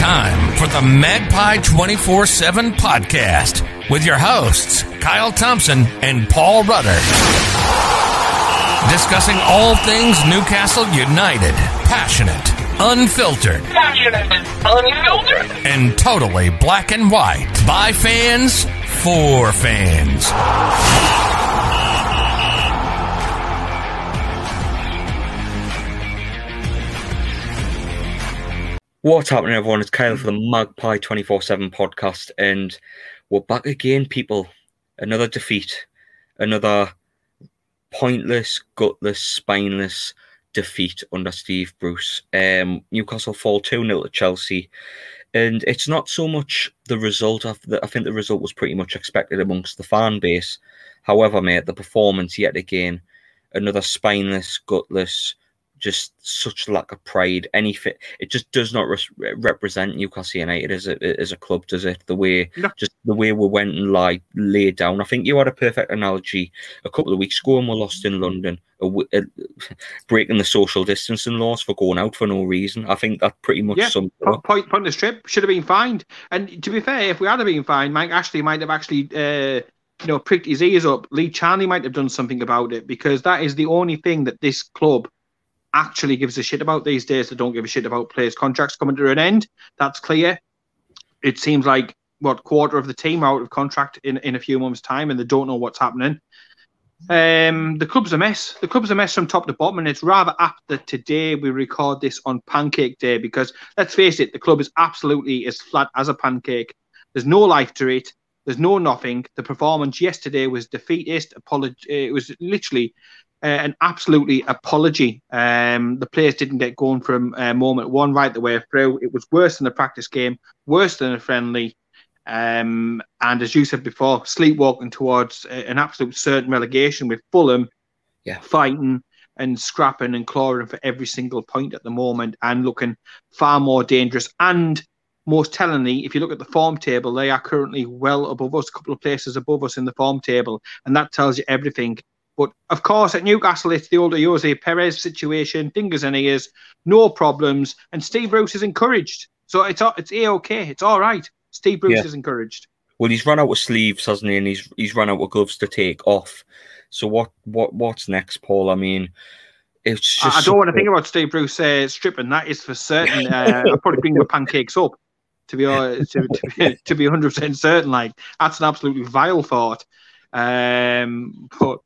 time for the Magpie 24 7 podcast with your hosts, Kyle Thompson and Paul Rudder. Discussing all things Newcastle United, passionate, unfiltered, unfiltered. and totally black and white. By fans, for fans. What's happening, everyone? It's Kyle for the Magpie 24 7 podcast, and we're back again, people. Another defeat, another pointless, gutless, spineless defeat under Steve Bruce. Um, Newcastle fall 2 0 to Chelsea, and it's not so much the result of the, I think the result was pretty much expected amongst the fan base. However, mate, the performance yet again, another spineless, gutless, just such lack of pride. Anything it just does not re- represent Newcastle United as a as a club, does it? The way No. just the way we went and like laid down. I think you had a perfect analogy a couple of weeks ago, when we lost in London, a a- breaking the social distancing laws for going out for no reason. I think that pretty much Yeah, sums it up. Point, trip should have been fined. And to be fair, if we had been fined, Mike Ashley might have actually, uh, you know, pricked his ears up. Lee Charnley might have done something about it because that is the only thing that this club actually gives a shit about these days. They don't give a shit about players' contracts coming to an end. That's clear. It seems like what quarter of the team are out of contract in in a few months' time, and they don't know what's happening. Um, the club's a mess. The club's a mess from top to bottom, and it's rather apt that today we record this on Pancake Day because let's face it, the club is absolutely as flat as a pancake. There's no life to it. There's no nothing. The performance yesterday was defeatist. Apolog- it was literally an absolutely apology. Um, the players didn't get going from uh, moment one right the way through. It was worse than a practice game, worse than a friendly. Um, and as you said before, sleepwalking towards an absolute certain relegation with Fulham Yeah. fighting and scrapping and clawing for every single point at the moment and looking far more dangerous. And most tellingly, if you look at the form table, they are currently well above us, a couple of places above us in the form table. And that tells you everything. But of course, at Newcastle, it's the older Jose Perez situation, fingers and ears, no problems. And Steve Bruce is encouraged. So it's a- it's A-OK. It's all right. Steve Bruce Yeah. is encouraged. Well, he's run out of sleeves, hasn't he? And he's he's run out of gloves to take off. So what what what's next, Paul? I mean, it's just I don't want to think about Steve Bruce uh, stripping. That is for certain. Uh, I'll probably bring the pancakes up to be uh, to, to be to be hundred percent certain. Like that's an absolutely vile thought. Um, but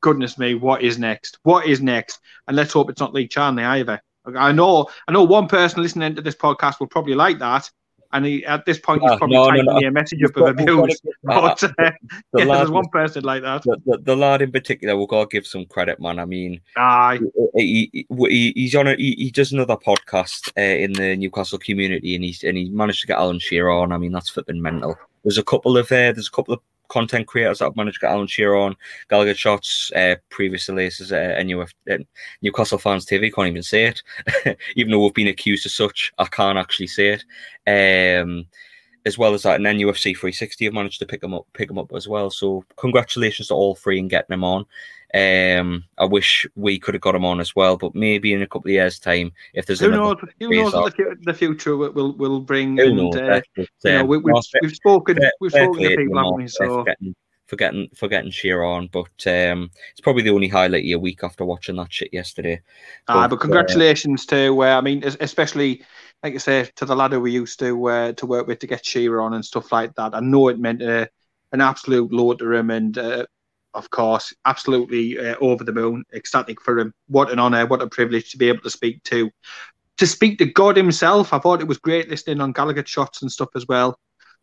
goodness me, what is next? What is next? And let's hope it's not Lee Charnley either. I know, I know one person listening to this podcast will probably like that, and he, at this point he's Ah, probably no, no, typing no. me a message up of got- we've got abuse. But uh, the yeah, lad there's one person like that. the, the, the lad in particular, we've got to give some credit, man. I mean, Aye, he, he, he- he's on a he, he does another podcast uh, in the Newcastle community, and he's and he managed to get Alan Shearer on. I mean, that's flipping mental. There's a couple of uh, there's a couple of content creators that have managed to get Alan Shearer on. Gallagher Shots, uh, previous releases, uh, uh, Newcastle Fans TV, can't even say it, even though we've been accused of such. I can't actually say it. Um, as well as that, and then UFC 360 have managed to pick them up, pick them up as well. So congratulations to all three in getting them on. Um, I wish we could have got him on as well, but maybe in a couple of years' time, if there's who knows? Who knows what the, the future will will, bring? who and, knows? uh, That's just, you know, we, fair- we've spoken we've spoken to people, haven't we? uh, So for getting for getting for on, but um, it's probably the only highlight of your week after watching that shit yesterday. But, but uh, congratulations to uh, I mean, especially like I say to the lad who we used to uh, to work with to get Shearer on and stuff like that. I know it meant uh, an absolute load to him, and uh, of course, absolutely uh, over the moon, ecstatic for him. What an honour, what a privilege to be able to speak to. To speak to God Himself, I thought it was great listening on Gallagher shots and stuff as well.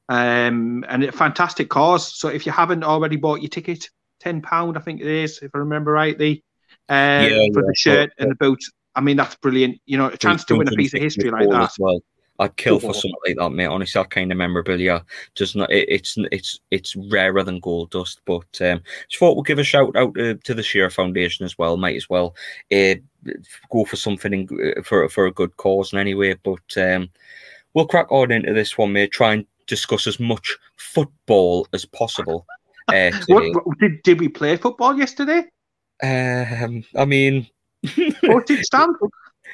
Um, and a fantastic cause. So if you haven't already bought your ticket, ten pound, I think it is, if I remember rightly, uh, Yeah, for yeah, the shirt and the boots. I mean, that's brilliant. You know, a chance to win a piece of history like that. Well. I'd kill for something like that, mate. Honestly, that kind of memorabilia just not. It, it's it's it's rarer than gold dust. But um, just thought we'll give a shout out to, to the Shearer Foundation as well. Might as well uh, go for something in, uh, for for a good cause in any way. But um, we'll crack on into this one, mate. Try and discuss as much football as possible. Uh, What, what- did did we play football yesterday? Um, I mean, Postage stamp.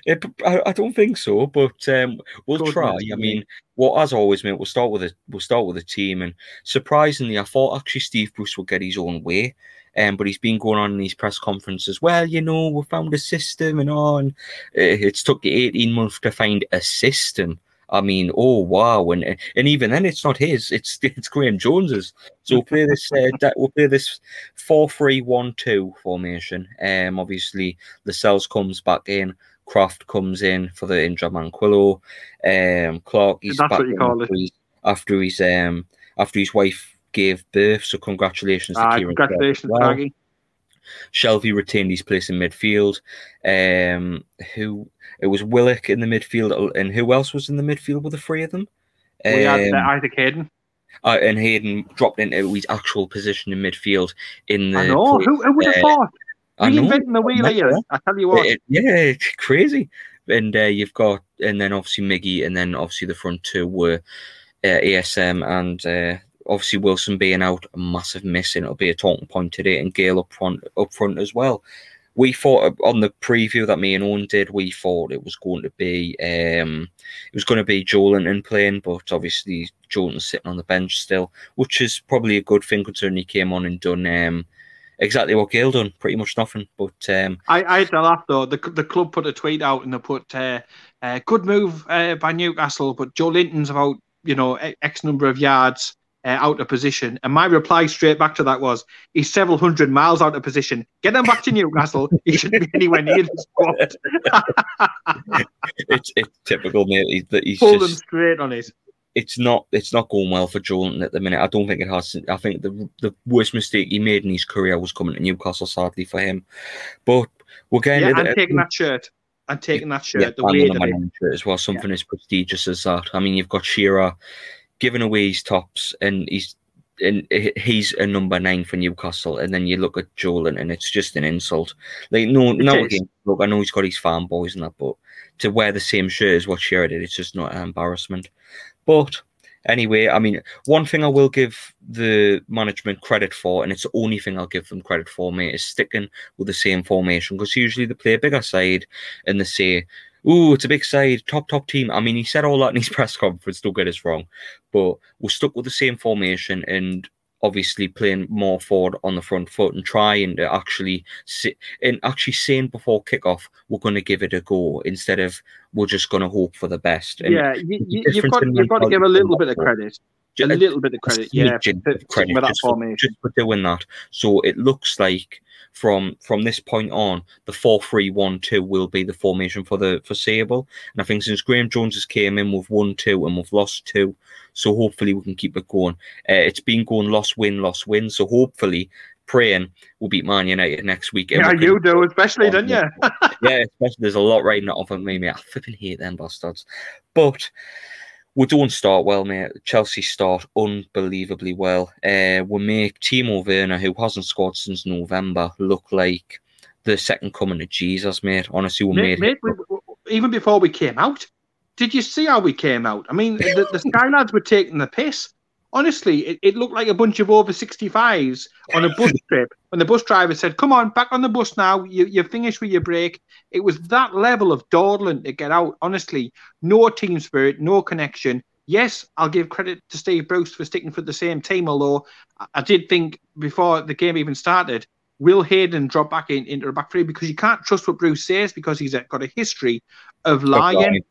It, I, I don't think so, but um, we'll Good try. I mean, what as always, mate, we'll start with a we'll start with a team, and surprisingly, I thought actually Steve Bruce would get his own way, um, but he's been going on in these press conferences. Well, you know, we found a system and on. It's took you eighteen months to find a system. I mean, oh wow, and and even then, it's not his. It's it's Graeme Jones's. So we'll play this. Uh, we'll play this four-three-one-two formation. Um, obviously, Lascelles comes back in. Krafth comes in for the injured Manquillo. Um, Clark he's That's back what you call after his, after his um after his wife gave birth. So congratulations to Ah, Ciaran. Congratulations, well. Shelvey retained his place in midfield. Um, who it was Willock in the midfield, and who else was in the midfield with the three of them? We had Um, uh, Isaac Hayden. uh, and Hayden dropped into his actual position in midfield. In the I know. play- Who, who would have uh, thought? I know. Reinventing the wheel here. I tell you what. It- yeah, it's crazy. And uh, you've got, and then obviously Miggy, and then obviously the front two were uh, ASM and uh, obviously Wilson being out, a massive missing. It'll be a talking point today, and Gayle up front, up front as well. We thought uh, on the preview that me and Owen did, we thought it was going to be, um, it was going to be Joelinton playing, but obviously Joelinton's sitting on the bench still, which is probably a good thing considering he came on and done um, exactly what Gayle done, pretty much nothing. But um, I, I had to laugh though. The the club put a tweet out and they put uh, uh, good move uh, by Newcastle, but Joelinton's about you know x number of yards uh, out of position. And my reply straight back to that was, he's several hundred miles out of position. Get him back to Newcastle. he shouldn't be anywhere near the squad. it's it's typical, mate. He's, that he's Pull them straight on it. It's not it's not going well for Jordan at the minute. I don't think it has. I think the the worst mistake he made in his career was coming to Newcastle, sadly for him. But we're getting Yeah, and taking that shirt. And taking that shirt. yeah, the and weight on of the it. Man shirt as well. Something as prestigious as that. I mean, you've got Shearer giving away his tops, and he's and he's a number nine for Newcastle. And then you look at Jolan, and it's just an insult. Like no, no again. Look, I know he's got his fanboys and that, but to wear the same shirt as what Shearer did, it's just not an embarrassment. But anyway, I mean, one thing I will give the management credit for, and it's the only thing I'll give them credit for, mate, is sticking with the same formation because usually they play a bigger side and they say, Ooh, it's a big side, top, top team. I mean, he said all that in his press conference, don't get us wrong, but we're stuck with the same formation and obviously playing more forward on the front foot and trying to actually sit and actually saying before kickoff, we're going to give it a go instead of we're just going to hope for the best. And yeah, you, you've got you've got to give a little bit of credit. ju- A little bit of credit, yeah, of credit with that just for, formation. just for doing that. So it looks like from from this point on, the four three one two will be the formation for the foreseeable. And I think since Graeme Jones has came in, we've won two and we've lost two. So hopefully we can keep it going. Uh, it's been going loss win loss win. So hopefully praying we'll beat Man United next week. Yeah, you do, especially, don't you? yeah, especially there's a lot riding off of me, mate. I flipping hate them bastards. But we don't start well, mate. Chelsea start unbelievably well. Uh, we make Timo Werner, who hasn't scored since November, look like the second coming of Jesus, mate. Honestly, we Mate, made mate, even before we came out, did you see how we came out? I mean, the, the Sky lads were taking the piss. Honestly, it, it looked like a bunch of over 65s on a bus trip when the bus driver said, Come on, back on the bus now. You, you're finished with your break. It was that level of dawdling to get out. Honestly, no team spirit, no connection. Yes, I'll give credit to Steve Bruce for sticking for the same team, although I, did think before the game even started, will Hayden drop back in, into the back three because you can't trust what Bruce says because he's got a history of lying.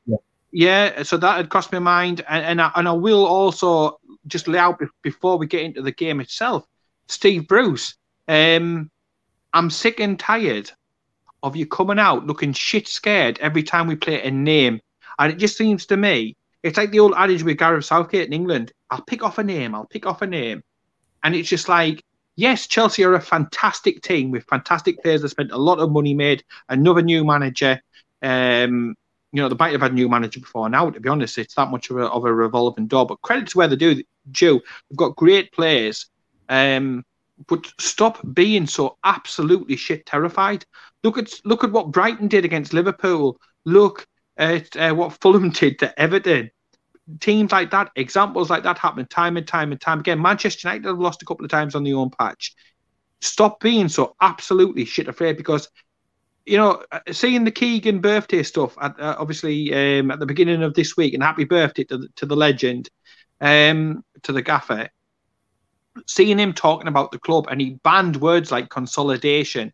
Yeah, so that had crossed my mind, and and I, and I will also just lay out before we get into the game itself. Steve Bruce, um, I'm sick and tired of you coming out looking shit scared every time we play a name, and it just seems to me it's like the old adage with Gareth Southgate in England. I'll pick off a name, I'll pick off a name, and it's just like. Yes, Chelsea are a fantastic team with fantastic players that spent a lot of money, made another new manager. Um, you know, they might have had a new manager before now, to be honest. It's that much of a, of a revolving door. But credit to where they do, Joe. They've got great players. Um, but stop being so absolutely shit terrified. Look at look at what Brighton did against Liverpool. Look at uh, what Fulham did to Everton. Teams like that, examples like that happen time and time and time again. Manchester United have lost a couple of times on their own patch. Stop being so absolutely shit afraid because you know, uh, seeing the Keegan birthday stuff, at, uh, obviously um, at the beginning of this week, and happy birthday to the, to the legend, um, to the gaffer. Seeing him talking about the club, and he banned words like consolidation,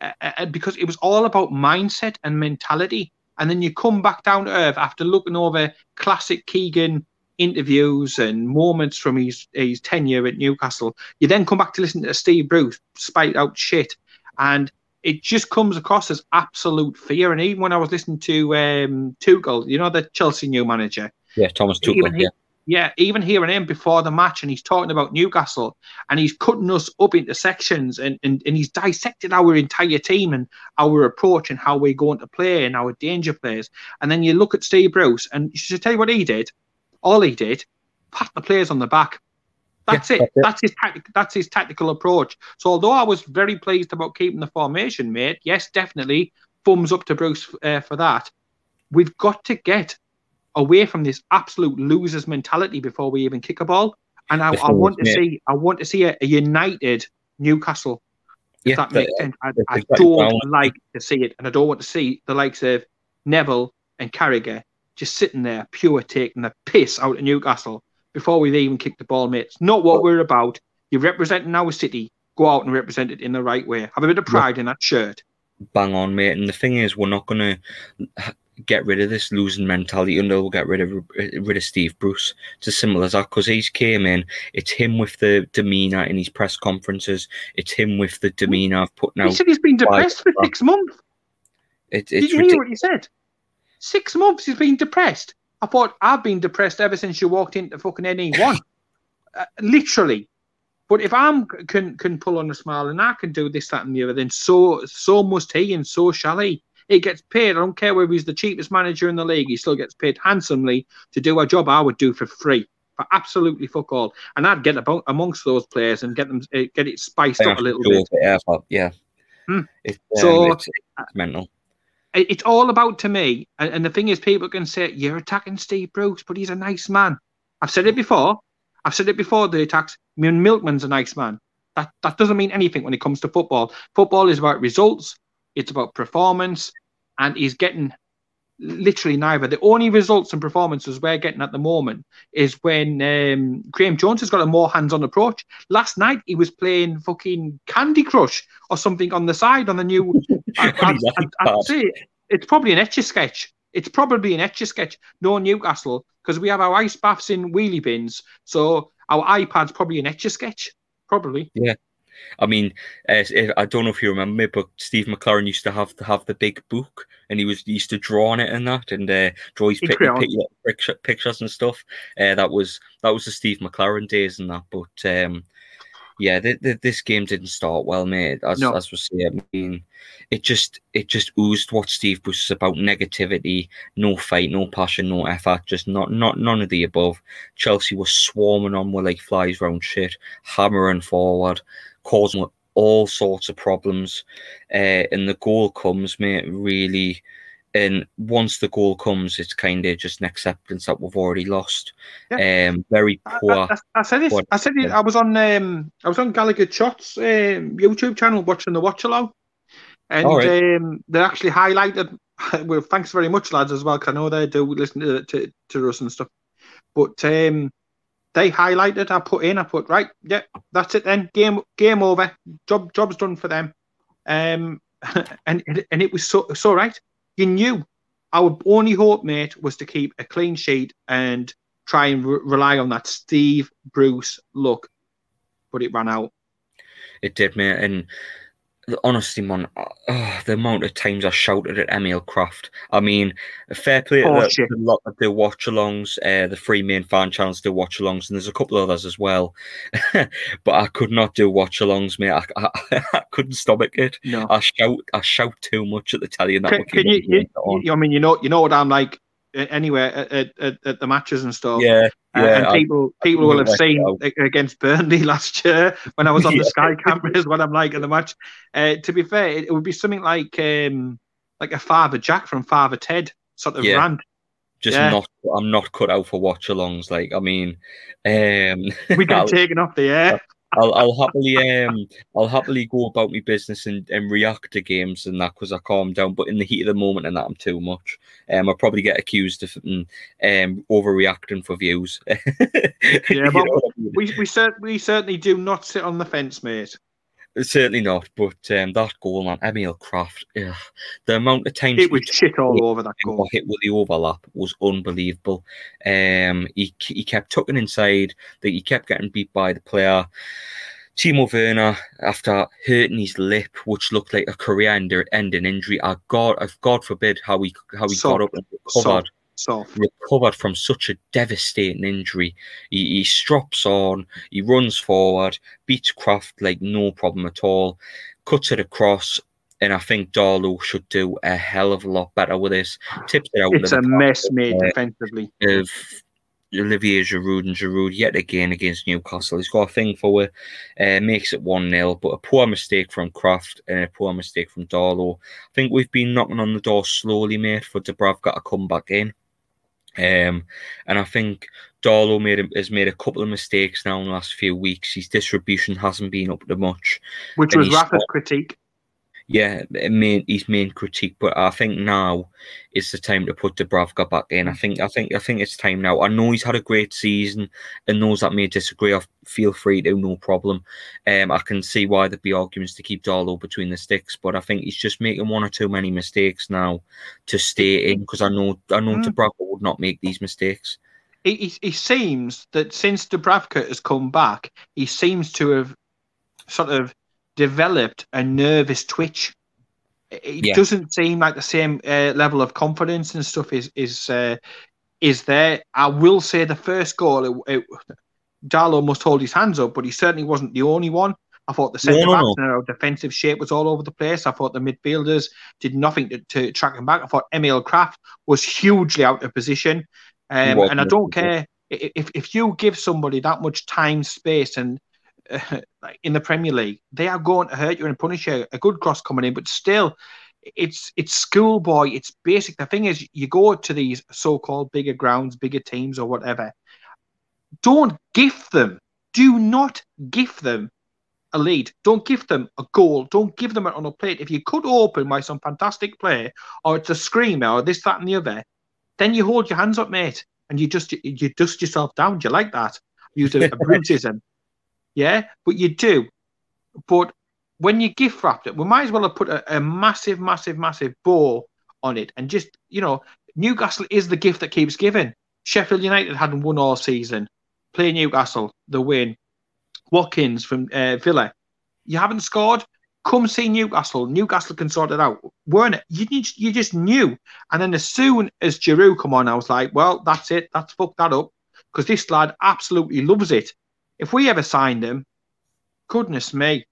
uh, uh, because it was all about mindset and mentality. And then you come back down to earth after looking over classic Keegan interviews and moments from his his tenure at Newcastle. You then come back to listen to Steve Bruce spite out shit, and it just comes across as absolute fear. And even when I was listening to um, Tuchel, you know, the Chelsea new manager, Yeah, Thomas Tuchel. even he- Yeah. yeah, even hearing him before the match, and he's talking about Newcastle, and he's cutting us up into sections, and, and, and he's dissected our entire team and our approach and how we're going to play and our danger players. And then you look at Steve Bruce, and you should tell you what he did. All he did, pat the players on the back. That's Yeah, it. that's it. That's his. That's his tactical approach. So although I was very pleased about keeping the formation, mate, yes, definitely thumbs up to Bruce uh, for that. We've got to get away from this absolute losers mentality before we even kick a ball. And I, I want to see, I want to see a, a united Newcastle. If Yeah, that but, makes sense. I, I don't like to see it, and I don't want to see the likes of Neville and Carragher just sitting there, pure taking the piss out of Newcastle before we've even kicked the ball, mate. It's not what we're about. You're representing our city. Go out and represent it in the right way. Have a bit of pride in that shirt. bang on, mate. And the thing is, we're not going to get rid of this losing mentality until we get rid of rid of Steve Bruce. It's as simple as that. Because he's came in, it's him with the demeanour in his press conferences. It's him with the demeanour of putting He out. said he's been depressed for six months. It, Did you hear what he said? Six months he's been depressed. I thought I've been depressed ever since you walked into fucking NE1. uh, literally. But if I'm can can pull on a smile and I can do this, that, and the other, then so so must he, and so shall he. It gets paid. I don't care whether he's the cheapest manager in the league. He still gets paid handsomely to do a job I would do for free, for absolutely fuck all. And I'd get about amongst those players and get them uh, get it spiced up a little bit. Yeah, yeah. Hmm. It's, So- um, it's, it's mental. It- it's all about to me. And, and the thing is, people can say you're attacking Steve Bruce, but he's a nice man. I've said it before. I've said it before. The attacks. I mean, Milkman's a nice man. That that doesn't mean anything when it comes to football. Football is about results. It's about performance, and he's getting literally neither. The only results and performances we're getting at the moment is when um, Graeme Jones has got a more hands-on approach. Last night he was playing fucking Candy Crush or something on the side on the new. I, On his I'd, I'd say it's probably an etch a sketch. It's probably an etch a sketch. No Newcastle because we have our ice baths in wheelie bins, so our iPad's probably an etch a sketch. Probably. I mean, uh, I don't know if you remember, but Steve McClaren used to have to have the big book, and he was he used to draw on it and that, and uh, draw his pic- pic- pictures and stuff. Uh, that was that was the Steve McClaren days and that. But um, yeah, th- th- this game didn't start well, mate. As No. as we say, I mean, it just it just oozed what Steve Bruce is about: negativity, no fight, no passion, no effort, just not not none of the above. Chelsea was swarming on with like flies round shit, hammering forward, causing all sorts of problems. Uh, and the goal comes, mate, really. And once the goal comes, it's kind of just an acceptance that we've already lost. Um, very poor. I, I said it. What? I said it. I was on. Um, I was on Gallagher Shots um, YouTube channel watching the watch along, and All right. um, they actually highlighted. Well, thanks very much, lads, as well. 'cause I know they do listen to to, to us and stuff. But um, they highlighted. I put in. I put right. Yeah, that's it. Then game game over. Job job's done for them. Um, and and it was so so right. You knew our only hope, mate, was to keep a clean sheet and try and re- rely on that Steve Bruce look, but it ran out. It did, mate. And honestly, man, oh, the amount of times I shouted at Emil Krafth. I mean, fair play to Oh, the, the lot of the watch alongs, uh, the three main fan channels do watch alongs, and there's a couple others as well. but I could not do watch alongs, mate. I, I, I couldn't stomach it. No. I shout, I shout too much at the telly, and that Can, can you, you, you- I mean, you know, you know what I'm like uh, anywhere at, at, at, the matches and stuff. Yeah, Uh, yeah. and I- people I people will have seen against Burnley last year when I was on the Sky cameras what I'm like in the match. Uh, to be fair, it, it would be something like um, like a Father Jack from Father Ted sort of Yeah. rant. just yeah. not. I'm not cut out for watch alongs. Like, I mean, um, We get taken off the air. I'll, I'll happily um I'll happily go about my business and, and react to games and that because I calm down. But in the heat of the moment and that I'm too much. Um, I'll probably get accused of um, overreacting for views. yeah, but I we we, cer- we certainly do not sit on the fence, mate. Certainly not, but um, that goal, man, Emil Krafth, ugh, the amount of times it was shit all over that goal. Hit with the overlap was unbelievable. Um, he he kept tucking inside, that he kept getting beat by the player. Timo Werner, after hurting his lip, which looked like a career-ending injury, I God, God forbid how he how he got up and recovered soft. recovered from such a devastating injury. He, he strops on, he runs forward, beats Krafth like no problem at all, cuts it across. And I think Darlow should do a hell of a lot better with this. Tips it out. It's a mess made uh, defensively. Of Olivier Giroud and Giroud yet again against Newcastle. He's got a thing for it, uh, makes it 1 0, but a poor mistake from Krafth and a poor mistake from Darlow. I think we've been knocking on the door slowly, mate, for Dubravka to come back in. Um, and I think Darlow made has made a couple of mistakes now in the last few weeks. His distribution hasn't been up to much, which was Rafa's critique yeah, main his main critique. But I think now is the time to put Dubravka back in. I mm. think I think I think it's time now. I know he's had a great season, and those that may disagree, I feel free to, no problem. Um, I can see why there'd be arguments to keep Darlow between the sticks, but I think he's just making one or two many mistakes now to stay in because I know I know mm. Dubravka would not make these mistakes. It, it, it seems that since Dubravka has come back, he seems to have sort of developed a nervous twitch. It yeah. doesn't seem like the same uh, level of confidence and stuff is is uh, is there. I will say the first goal, it, it, Darlow must hold his hands up, but he certainly wasn't the only one. I thought the centre backs and our defensive shape was all over the place. I thought the midfielders did nothing to, to track him back. I thought Emil Krafth was hugely out of position. Um, and I don't care if, if you give somebody that much time, space, and in the Premier League, they are going to hurt you and punish you. A good cross coming in, but still, it's it's schoolboy. It's basic. The thing is, you go to these so-called bigger grounds, bigger teams, or whatever. Don't gift them. Do not gift them a lead. Don't give them a goal. Don't give them it on a plate. If you cut open by some fantastic play, or it's a screamer, or this, that, and the other, then you hold your hands up, mate, and you just you dust yourself down. Do you like that? Use a, a Brutism yeah, but you do. But when you gift wrapped it, we might as well have put a, a massive, massive, massive bow on it and just, you know, Newcastle is the gift that keeps giving. Sheffield United hadn't won all season. Play Newcastle, the win. Watkins from uh, Villa, you haven't scored. Come see Newcastle. Newcastle can sort it out. Weren't it? You, you just knew. And then as soon as Giroud come on, I was like, well, that's it. That's fucked that up because this lad absolutely loves it. If we ever signed him, goodness me,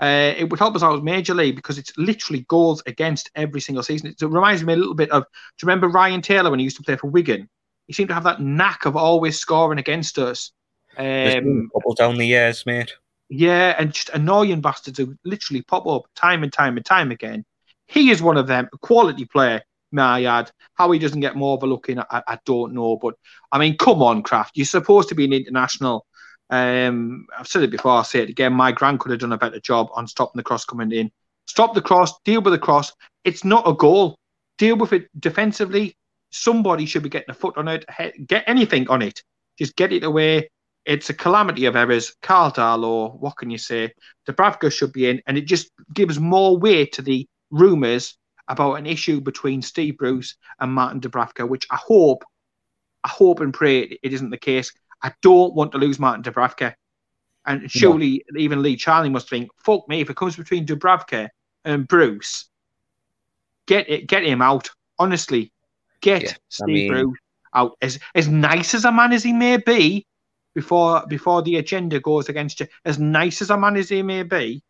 uh, it would help us out majorly because it's literally goals against every single season. It reminds me a little bit of. Do you remember Ryan Taylor when he used to play for Wigan? He seemed to have that knack of always scoring against us. Um, down the years, mate. Yeah, and just annoying bastards who literally pop up time and time and time again. He is one of them, a quality player, may I add. How he doesn't get more of a look in, I, I don't know. But I mean, come on, Krafth. You're supposed to be an international um, I've said it before, I'll say it again. My grand could have done a better job on stopping the cross coming in. Stop the cross, deal with the cross. It's not a goal. Deal with it defensively. Somebody should be getting a foot on it, get anything on it. Just get it away. It's a calamity of errors. Karl Darlow, what can you say? Dubravka should be in, and it just gives more weight to the rumours about an issue between Steve Bruce and Martin Dubravka, which I hope, I hope and pray it isn't the case. I don't want to lose Martin Dubravka. And surely no. even Lee Charnley must think, fuck me, if it comes between Dubravka and Bruce, get it, get him out. Honestly, get yeah, Steve I mean... Bruce out. As as nice as a man as he may be, before before the agenda goes against you, as nice as a man as he may be,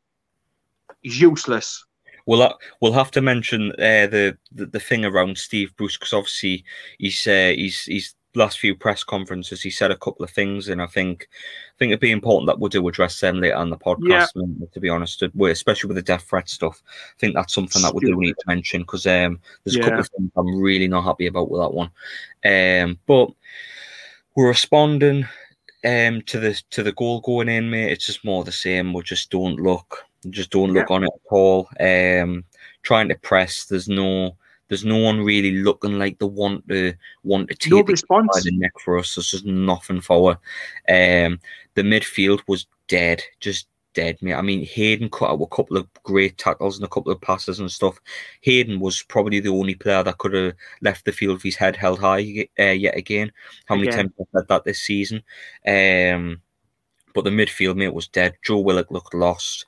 he's useless. We'll we'll have to mention uh, the, the, the thing around Steve Bruce because obviously he's uh, he's he's last few press conferences, he said a couple of things, and I think I think it'd be important that we do address them later on the podcast. Yeah. To be honest, especially with the death threat stuff, I think that's something that we do need to mention because um, there's a couple of things I'm really not happy about with that one. Um, but we're responding. um, to the to the goal going in, mate, it's just more the same. We just don't look, just don't look Yeah. on it at all. Um, trying to press, there's no, there's no one really looking like they want to want to take No the game by response. the neck for us. There's just nothing for her. Um, the midfield was dead, just dead, mate. I mean, Hayden cut out a couple of great tackles and a couple of passes and stuff. Hayden was probably the only player that could have left the field with his head held high uh, yet again. How many Again. times I've said that this season? Um, but the midfield mate was dead. Joe Willock looked lost.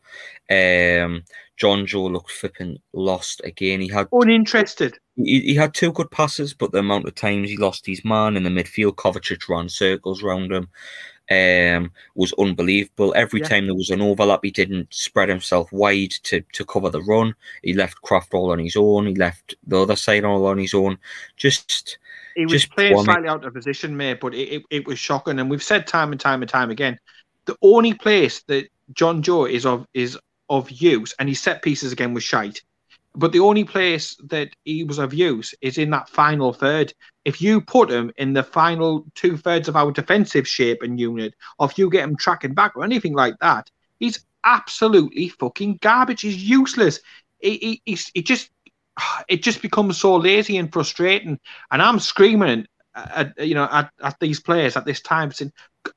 Um, Jonjo looked flipping lost again. He had Uninterested. he, he had two good passes, but the amount of times he lost his man in the midfield, Kovacic ran circles round him, um, was unbelievable. Every Yeah. time there was an overlap, he didn't spread himself wide to, to cover the run. He left Krafth all on his own. He left the other side all on his own. Just He was Just playing slightly out of position, mate, but it, it, it was shocking. And we've said time and time and time again, the only place that Jonjo is of is of use, and his set pieces again was shite. But the only place that he was of use is in that final third. If you put him in the final two thirds of our defensive shape and unit, or if you get him tracking back or anything like that, he's absolutely fucking garbage. He's useless. He, he, he just it just becomes so lazy and frustrating. And I'm screaming at you know at, at these players at this time saying,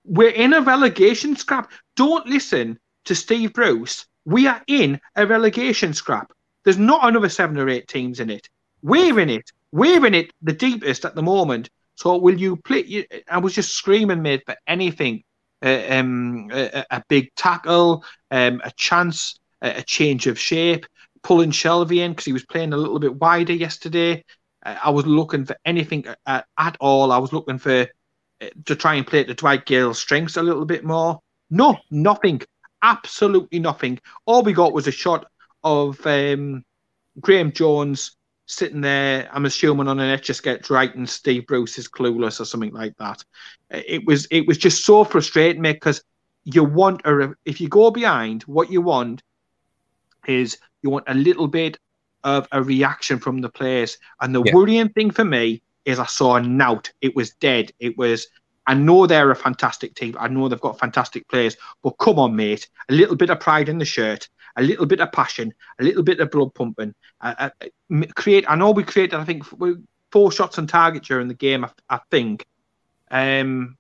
"We're in a relegation scrap. Don't listen to Steve Bruce. We are in a relegation scrap. There's not another seven or eight teams in it. We're in it. We're in it the deepest at the moment. So will you play? I was just screaming, mate, for anything. Uh, um, a, a big tackle, um, a chance, a, a change of shape, pulling Shelvey in because he was playing a little bit wider yesterday. Uh, I was looking for anything at, at all. I was looking for uh, to try and play to Dwight Gayle's strengths a little bit more. No, nothing. Absolutely nothing. All we got was a shot of um, Graeme Jones sitting there. I'm assuming on an etch a sketch writing Steve Bruce is clueless or something like that. It was it was just so frustrating, mate, because you want a if you go behind, what you want is you want a little bit of a reaction from the players. And the Yeah. worrying thing for me is I saw a nout. It was dead. It was. I know they're a fantastic team. I know they've got fantastic players. But come on, mate, a little bit of pride in the shirt, a little bit of passion, a little bit of blood pumping. Uh, uh, create. I know we created. I think four shots on target during the game. I, I think. Um,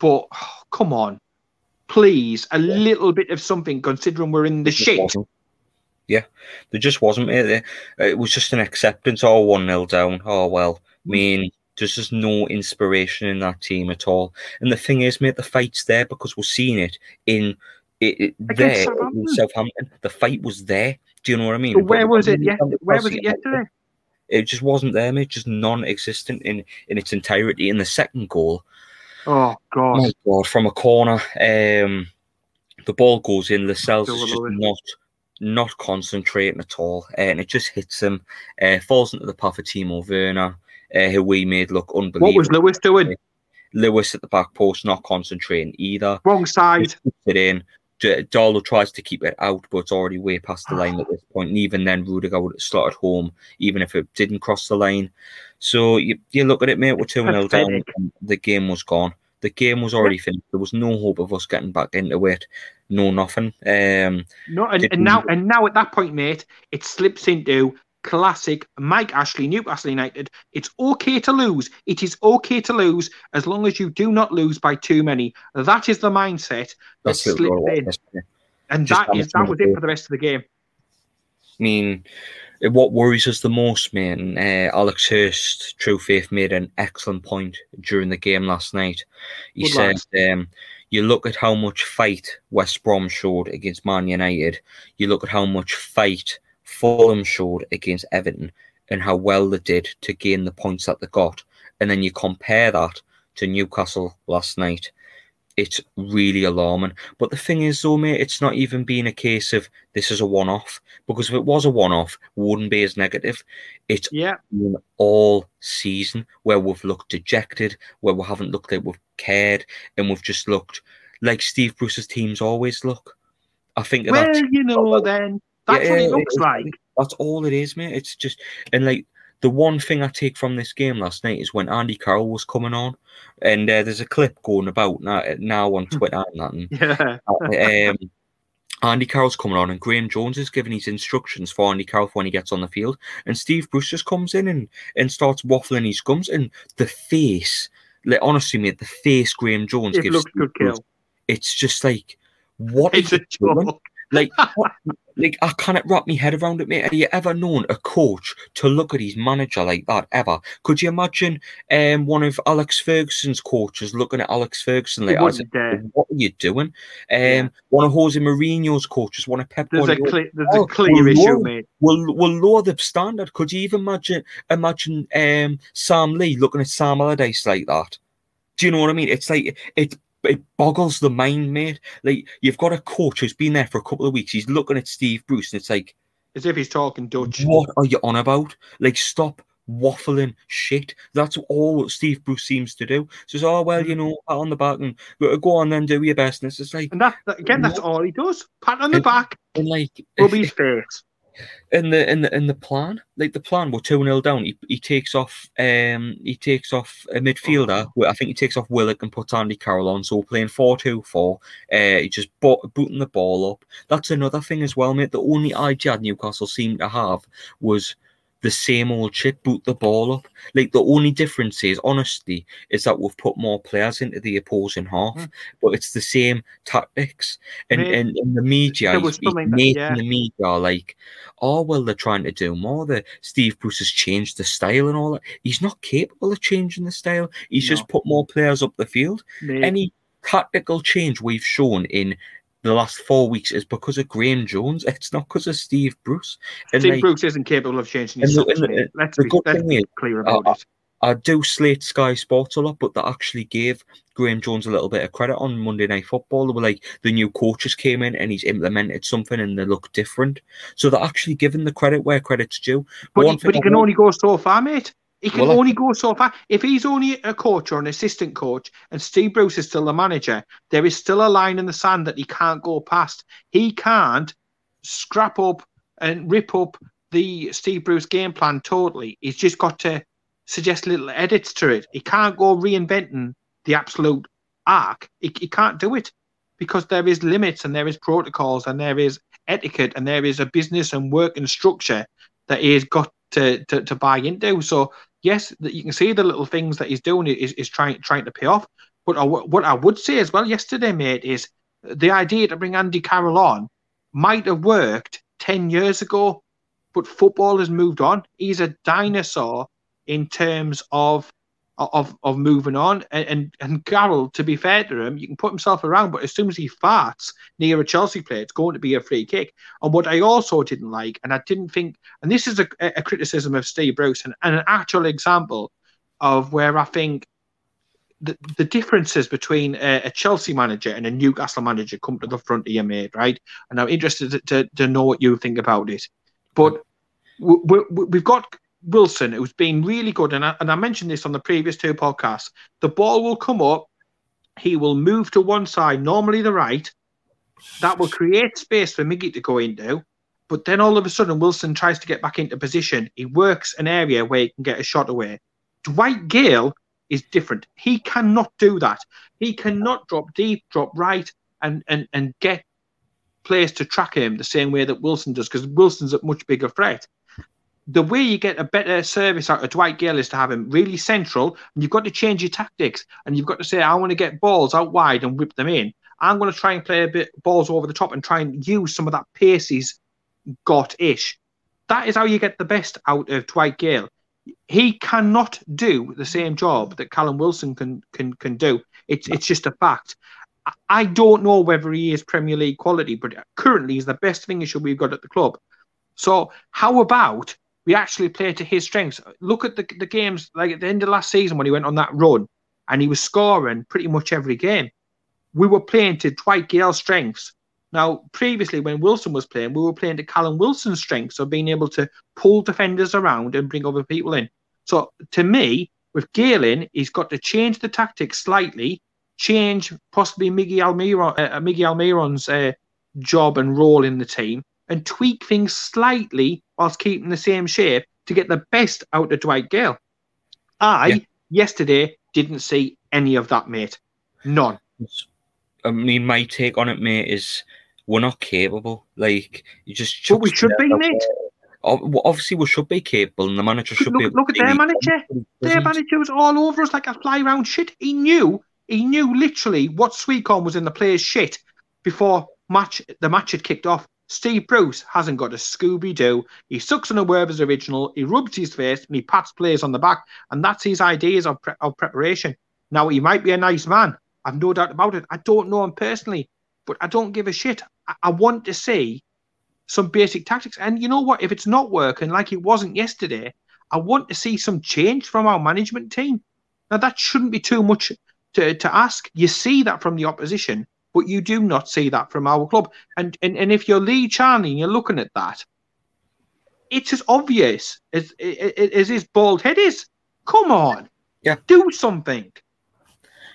but oh, come on, please, a little bit of something. Considering we're in the shit. wasn't. Yeah, there just wasn't. There- It was just an acceptance. Oh, one nil down. Oh well. I mean, there's just no inspiration in that team at all. And the thing is, mate, the fight's there because we're seeing it in it, it there in Southampton. Southampton. The fight was there. Do you know what I mean? But where But was it? Yeah, where was it yesterday? It just wasn't there, mate. Just non-existent in in its entirety. In the second goal, Oh God! my God, from a corner, um, the ball goes in. Lascelles is just not not concentrating at all, uh, and it just hits him. Uh, falls into the path of Timo Werner, uh, who we made look unbelievable. What was Lewis doing? Lewis at the back post, not concentrating either. Wrong side. It in. D- Darlow tries to keep it out, but it's already way past the line at this point. And even then, Rudiger would have slotted home, even if it didn't cross the line. So you, you look at it, mate, we're 2 0 down. And The game was gone. The game was already finished. There was no hope of us getting back into it. No, nothing. Um, No, and, and now and now at that point, mate, it slips into classic Mike Ashley, Newcastle United. It's okay to lose. It is okay to lose as long as you do not lose by too many. That is the mindset that slipped in, and just that is that was it for the rest of the game. I mean, what worries us the most, man, uh, Alex Hurst, True Faith, made an excellent point during the game last night. He Good said, um, you look at how much fight West Brom showed against Man United, you look at how much fight Fulham showed against Everton, and how well they did to gain the points that they got. And then you compare that to Newcastle last night. It's really alarming. But the thing is, though, mate, it's not even being a case of this is a one off. Because if it was a one off, wouldn't be as negative. It's Yeah, been all season where we've looked dejected, where we haven't looked like we've cared, and we've just looked like Steve Bruce's teams always look. I think well, you know, then that's Yeah, what it looks it's- like. that's all it is, mate. It's just and like the one thing I take from this game last night is when Andy Carroll was coming on, and uh, there's a clip going about now, now on Twitter and that. And, Yeah. um, Andy Carroll's coming on, and Graeme Jones is giving his instructions for Andy Carroll when he gets on the field. And Steve Bruce just comes in and, and starts waffling his gums. And the face, like, honestly, mate, the face Graeme Jones it gives, looks good, Bruce, kill. it's just like, what It's are a joke. Like, like I cannot wrap my head around it, mate. Have you ever known a coach to look at his manager like that? Ever? Could you imagine um one of Alex Ferguson's coaches looking at Alex Ferguson like, He as wouldn't if, dare. "What are you doing?" Um, Yeah. one of Jose Mourinho's coaches, one of Pep There's a clear, there's Oh, a clear well, issue, Lord. mate. will will lower the standard. Could you even imagine imagine um Sam Lee looking at Sam Allardyce like that? Do you know what I mean? It's like it it boggles the mind, mate. Like you've got a coach who's been there for a couple of weeks. He's looking at Steve Bruce, and it's like, As if he's talking Dutch. what are you on about? Like stop waffling shit. That's all Steve Bruce seems to do. Says, oh well, you mm. know, pat on the back and go on then do your best. And it's just like And that, that- again, that's all he does. Pat on the And- back, and like rub his face. In the in the in the plan, like the plan, we're two 0 down. He, he takes off um he takes off a midfielder. Well, I think he takes off Willock and puts Andy Carroll on. So we're playing 4-2-4. Uh, he just bo- booting the ball up. That's another thing as well, mate. The only idea Newcastle seemed to have was the same old shit, boot the ball up. Like the only difference is, honestly, is that we've put more players into the opposing half, Mm. but it's the same tactics. And Mate, and in the media, there he's, he's that- making yeah. the media like, oh well, they're trying to do more. The Steve Bruce has changed the style and all that. He's not capable of changing the style. He's just put more players up the field. Mate, Any tactical change we've shown in the last four weeks is because of Graeme Jones. It's not because of Steve Bruce. And Steve like, Bruce isn't capable of changing his and the- and the- Let's the be, good let's thing is, clear about uh, it. I do slate Sky Sports a lot, but they actually gave Graeme Jones a little bit of credit on Monday Night Football. They were like, the new coaches came in and he's implemented something and they look different. So they're actually giving the credit where credit's due. But, he, but he can only go so far, mate. He can Well, only go so far. If he's only a coach or an assistant coach and Steve Bruce is still the manager, there is still a line in the sand that he can't go past. He can't scrap up and rip up the Steve Bruce game plan totally. He's just got to suggest little edits to it. He can't go reinventing the absolute arc. He, he can't do it because there is limits and there is protocols and there is etiquette and there is a business and work and structure that he has got to, to, to buy into. So yes, that you can see the little things that he's doing is, is trying trying to pay off. But I, what I would say as well yesterday, mate, is the idea to bring Andy Carroll on might have worked ten years ago, but football has moved on. He's a dinosaur in terms of of of moving on. And and, and Carroll, to be fair to him, you can put himself around, but as soon as he farts near a Chelsea player, it's going to be a free kick. And what I also didn't like, and I didn't think, and this is a, a criticism of Steve Bruce, and, and an actual example of where I think the, the differences between a, a Chelsea manager and a Newcastle manager come to the front of your mate, right? And I'm interested to, to, to know what you think about it. But we, we, we've got Wilson, who's been really good, and I, and I mentioned this on the previous two podcasts. The ball will come up, he will move to one side, normally the right. That will create space for Miggy to go into. But then all of a sudden, Wilson tries to get back into position. He works an area where he can get a shot away. Dwight Gayle is different. He cannot do that. He cannot drop deep, drop right, and and and get players to track him the same way that Wilson does, because Wilson's a much bigger threat. The way you get a better service out of Dwight Gayle is to have him really central, and you've got to change your tactics, and you've got to say, I want to get balls out wide and whip them in. I'm going to try and play a bit balls over the top and try and use some of that pace he's got ish. That is how you get the best out of Dwight Gayle. He cannot do the same job that Callum Wilson can can can do. It's it's just a fact. I- don't know whether he is Premier League quality, but currently he's the best finisher we've got at the club. So how about we actually play to his strengths? Look at the the games like at the end of last season when he went on that run and he was scoring pretty much every game. We were playing to Dwight Gayle's strengths. Now, previously, when Wilson was playing, we were playing to Callum Wilson's strengths of being able to pull defenders around and bring other people in. So, to me, with Gale in, he's got to change the tactics slightly, change possibly Miggy Almiron, uh, Miggy Almiron's uh, job and role in the team, and tweak things slightly whilst keeping the same shape to get the best out of Dwight Gayle. I Yeah. yesterday didn't see any of that, mate. None. I mean, my take on it, mate, is we're not capable. Like you just. But we should be, mate. there. Ob- well, Obviously, we should be capable, and the manager should Look- be. look at their manager. Their manager was all over us like a fly round shit. He knew, he knew literally what Sweetcom was in the player's shit before match the match had kicked off. Steve Bruce hasn't got a Scooby Doo. He sucks on a Werther's original. He rubs his face and he pats players on the back, and that's his ideas of, pre- of preparation. Now he might be a nice man. I've no doubt about it. I don't know him personally, but I don't give a shit. I, I want to see some basic tactics. And you know what? If it's not working like it wasn't yesterday, I want to see some change from our management team. Now that shouldn't be too much to, to ask. You see that from the opposition, but you do not see that from our club. And and, and if you're Lee Charnley and you're looking at that, it's as obvious as, as, his bald head is. Come on. Yeah. Do something.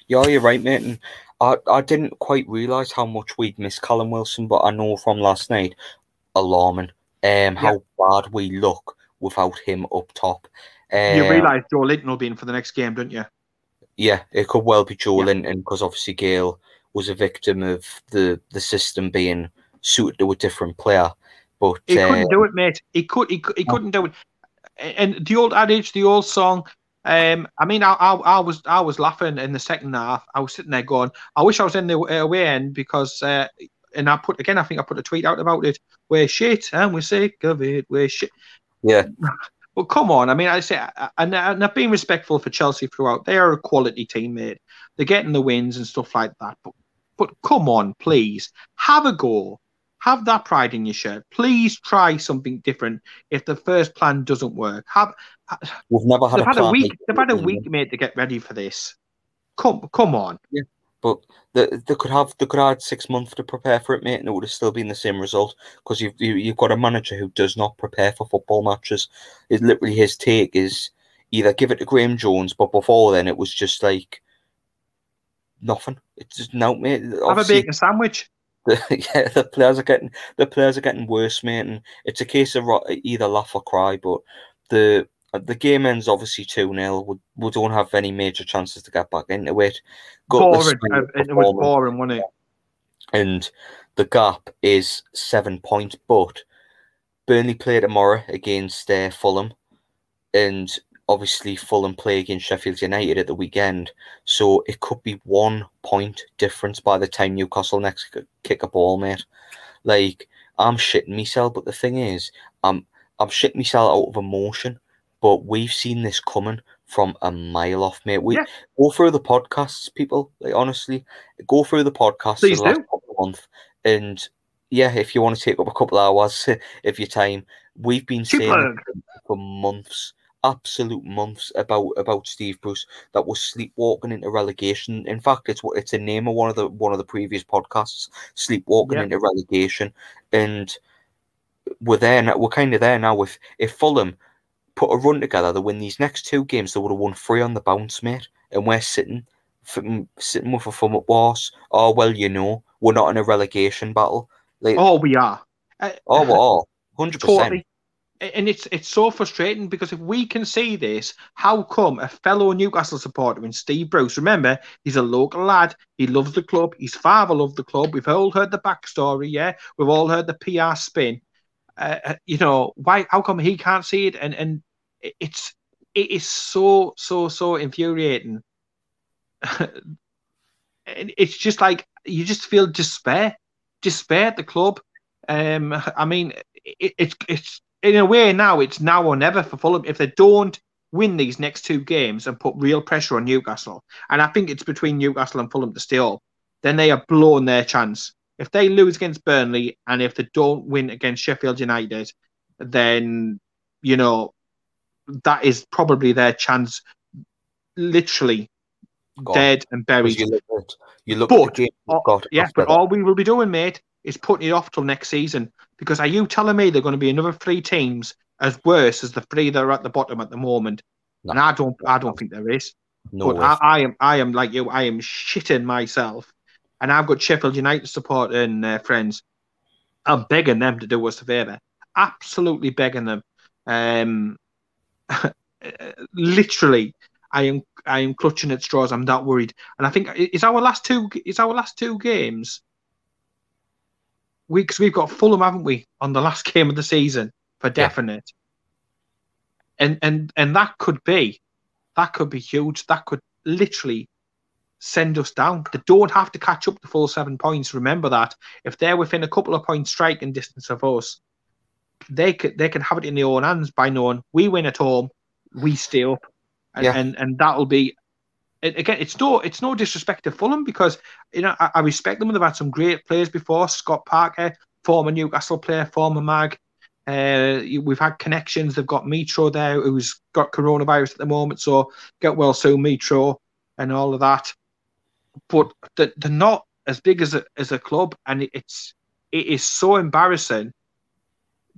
Yeah, you're right, mate. And I, I didn't quite realise how much we'd missed Callum Wilson, but I know from last night, alarming, um, how bad we look without him up top. Um, you realise Joelinton will be in for the next game, don't you? Yeah, it could well be Joe Yeah. Linton because obviously Gayle was a victim of the the system being suited to a different player. But He uh, couldn't do it, mate. He could. He, he couldn't do it. And the old adage, the old song. Um, I mean, I, I, I was I was laughing in the second half. I was sitting there going, I wish I was in the away end because. Uh, and I put again, I think I put a tweet out about it. We're shit, and we're sick of it. We're shit. yeah, Well, come on. I mean, I say, and, and I've been respectful for Chelsea throughout. They are a quality team, mate. They're getting the wins and stuff like that. But, but come on, please have a go. Have that pride in your shirt. Please try something different. If the first plan doesn't work, have we've never had a had a week. They've had a week, mate, to get ready for this. Come, come on. But they, they could have they could have had six months to prepare for it, mate, and it would have still been the same result because you've you, you've got a manager who does not prepare for football matches. It literally his take is either give it to Graeme Jones, but before then it was just like nothing. It's just no, mate. Have a bacon sandwich. the, yeah, the players are getting the players are getting worse, mate, and it's a case of either laugh or cry. But the the game ends obviously two 0 we, we don't have any major chances to get back into it. Boring. It was boring, wasn't it? and the gap is seven points. But Burnley play tomorrow against uh, Fulham, and obviously Fulham play against Sheffield United at the weekend, so it could be one point difference by the time Newcastle next kick a ball, mate. Like I'm shitting myself, but the thing is, I'm I'm shitting myself out of emotion. But we've seen this coming from a mile off, mate. We Yeah. go through the podcasts, people. Like honestly, go through the podcasts Please the last do. couple of months, and yeah, if you want to take up a couple of hours of your time, we've been saying for months, absolute months about about Steve Bruce that was sleepwalking into relegation. In fact, it's what it's a name of one of the one of the previous podcasts, sleepwalking Yeah. into relegation, and we're there now. We're kind of there now. With if Fulham put a run together to win these next two games, they would have won three on the bounce, mate. And we're sitting, sitting with a thumb up horse. Oh well, you know, we're not in a relegation battle. Like, oh, Oh, we are. Uh, we're hundred percent. And it's it's so frustrating because if we can see this, how come a fellow Newcastle supporter in Steve Bruce, remember, he's a local lad, he loves the club, his father loved the club, we've all heard the backstory, yeah, we've all heard the PR spin. Uh, uh, you know, why how come he can't see it? And and it's it is so, so, so infuriating. and it's just like you just feel despair, despair at the club. Um, I mean, it, it's it's in a way now it's now or never for Fulham if they don't win these next two games and put real pressure on Newcastle. And I think it's between Newcastle and Fulham to stay up. Then they are blown their chance. If they lose against Burnley and if they don't win against Sheffield United, then you know that is probably their chance, literally Gone. dead and buried. You look at you look But, at the game got. yeah, but all we will be doing, mate, is putting it off till next season. Because are you telling me there are going to be another three teams as worse as the three that are at the bottom at the moment? No. And I don't, I don't think there is. no but. I, I am, I am like you. I am shitting myself, and I've got Sheffield United supporting uh, friends. I'm begging them to do us a favour. Absolutely begging them. Um, literally, I am I am clutching at straws. I'm that worried, and I think it's our last two It's our last two games. We because we've got Fulham, haven't we, on the last game of the season for definite, yeah. and and and that could be, that could be huge. That could literally send us down. They don't have to catch up the full seven points. Remember that if they're within a couple of points striking distance of us, they could they can have it in their own hands by knowing we win at home, we stay up, and yeah. and, and that'll be. Again, it's no it's no disrespect to Fulham because you know I, I respect them. They've had some great players before. Scott Parker, former Newcastle player, former Mag. Uh, we've had connections. They've got Mitro there, who's got coronavirus at the moment. So get well soon, Mitro, and all of that but they're, not as big as a, as a club, and it's it is so embarrassing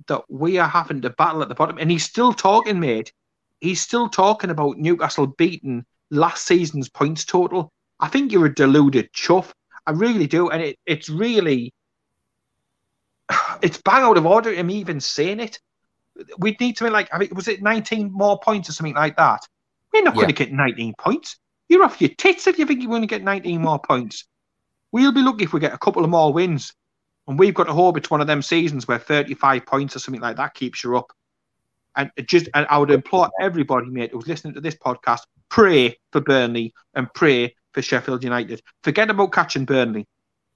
that we are having to battle at the bottom. And he's still talking, mate. He's still talking about Newcastle beating last season's points total. I think you're a deluded chuff. I really do, and it, it's really it's bang out of order him even saying it. We'd need to be like, I mean, was it 19 more points or something like that? We're not yeah. going to get 19 points. You're off your tits if you think you're going to get 19 more points. We'll be lucky if we get a couple of more wins. And we've got to hope it's one of them seasons where 35 points or something like that keeps you up. And just, and I would implore everybody, mate, who's listening to this podcast, pray for Burnley and pray for Sheffield United. Forget about catching Burnley.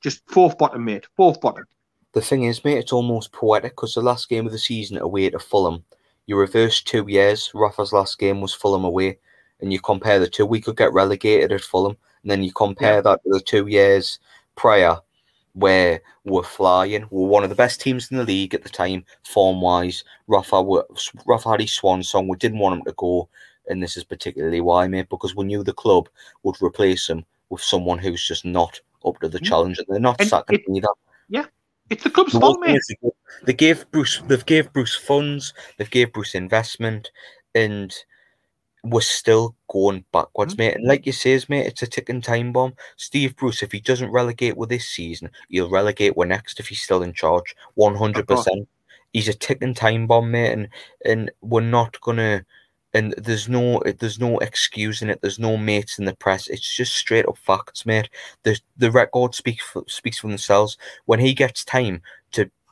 Just fourth bottom, mate. Fourth bottom. The thing is, mate, it's almost poetic because the last game of the season away to Fulham, you reverse two years. Rafa's last game was Fulham away and you compare the two, we could get relegated at Fulham. And then you compare yeah. that to the two years prior where we're flying. We're one of the best teams in the league at the time, form wise. Rafa, Rafa had his swan song. We didn't want him to go. And this is particularly why, mate, because we knew the club would replace him with someone who's just not up to the mm. challenge. And they're not and sacking it, either. Yeah. It's the club's the fault, mate. They gave Bruce they've gave Bruce funds, they've gave Bruce investment, and we're still going backwards, mm-hmm. mate. And like you says, mate, it's a ticking time bomb. Steve Bruce, if he doesn't relegate with this season, he'll relegate with next if he's still in charge. One hundred percent. He's a ticking time bomb, mate, and and we're not gonna. And there's no there's no excusing it. There's no mates in the press. It's just straight up facts, mate. The the record speaks for, speaks for themselves. When he gets time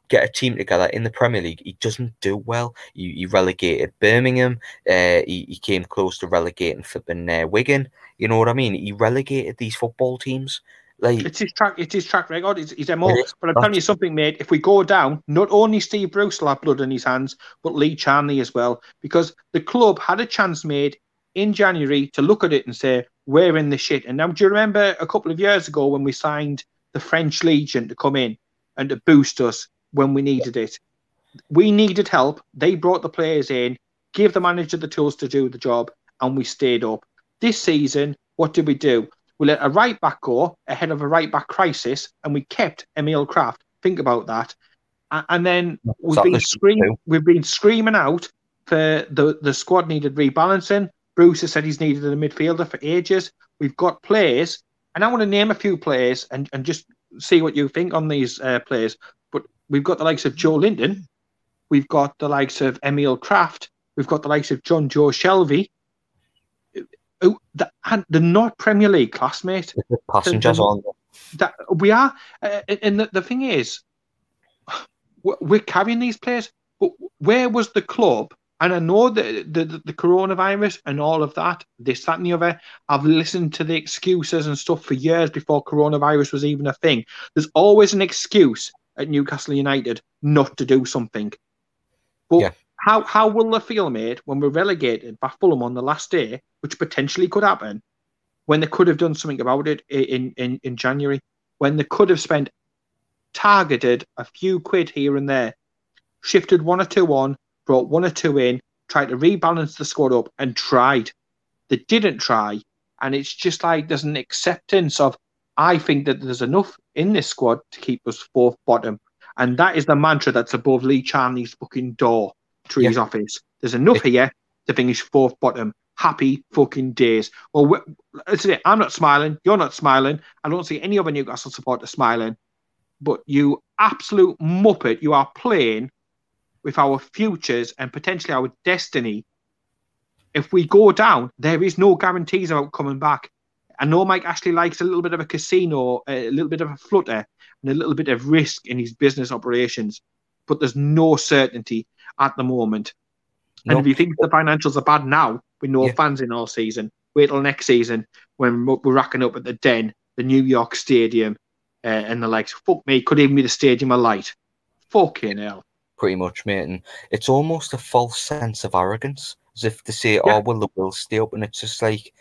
get a team together in the Premier League, he doesn't do well. He, he relegated Birmingham. Uh, he, he came close to relegating flipping uh, Wigan. You know what I mean? He relegated these football teams. Like it's his track, it's his track record. It's his MO. But I'm telling you something, mate. If we go down, not only Steve Bruce will have blood in his hands, but Lee Charnley as well, because the club had a chance made in January to look at it and say we're in the shit. And now, do you remember a couple of years ago when we signed the French Legion to come in and to boost us? When we needed it. We needed help. They brought the players in, gave the manager the tools to do the job, and we stayed up. This season, what did we do? We let a right back go ahead of a right back crisis, and we kept Emil Krafth. Think about that. And then we've been screaming. We've been screaming out for the the squad needed rebalancing. Bruce has said he's needed a midfielder for ages. We've got players, and I want to name a few players and, and just see what you think on these uh, players. We've got the likes of Joelinton. We've got the likes of Emil Krafth. We've got the likes of Jonjo Shelvey. Oh, the, the not Premier League classmate. Passengers on. That we are, uh, and the, the thing is, we're carrying these players. But where was the club? And I know that the, the, the coronavirus and all of that, this, that, and the other. I've listened to the excuses and stuff for years before coronavirus was even a thing. There's always an excuse at Newcastle United not to do something. But yeah. how how will they feel, mate, when we're relegated by Fulham on the last day, which potentially could happen, when they could have done something about it in, in, in January, when they could have spent targeted a few quid here and there, shifted one or two on, brought one or two in, tried to rebalance the squad up and tried. They didn't try. And it's just like there's an acceptance of I think that there's enough in this squad to keep us fourth bottom. And that is the mantra that's above Lee Charnley's fucking door to yeah. his office. There's enough here to finish fourth bottom. Happy fucking days. Well, listen, it. I'm not smiling. You're not smiling. I don't see any other Newcastle supporter smiling. But you absolute muppet, you are playing with our futures and potentially our destiny if we go down, there is no guarantees about coming back. I know Mike Ashley likes a little bit of a casino, a little bit of a flutter, and a little bit of risk in his business operations, but there's no certainty at the moment. And if you think the financials are bad now, with no Yeah. fans in all season, wait till next season when we're racking up at the Den, the New York Stadium, uh, and the likes. Fuck me, could even be the Stadium of Light. Fucking hell. pretty much, mate. And it's almost a false sense of arrogance, as if to say, Yeah. "Oh, well, the will stay up," and it's just like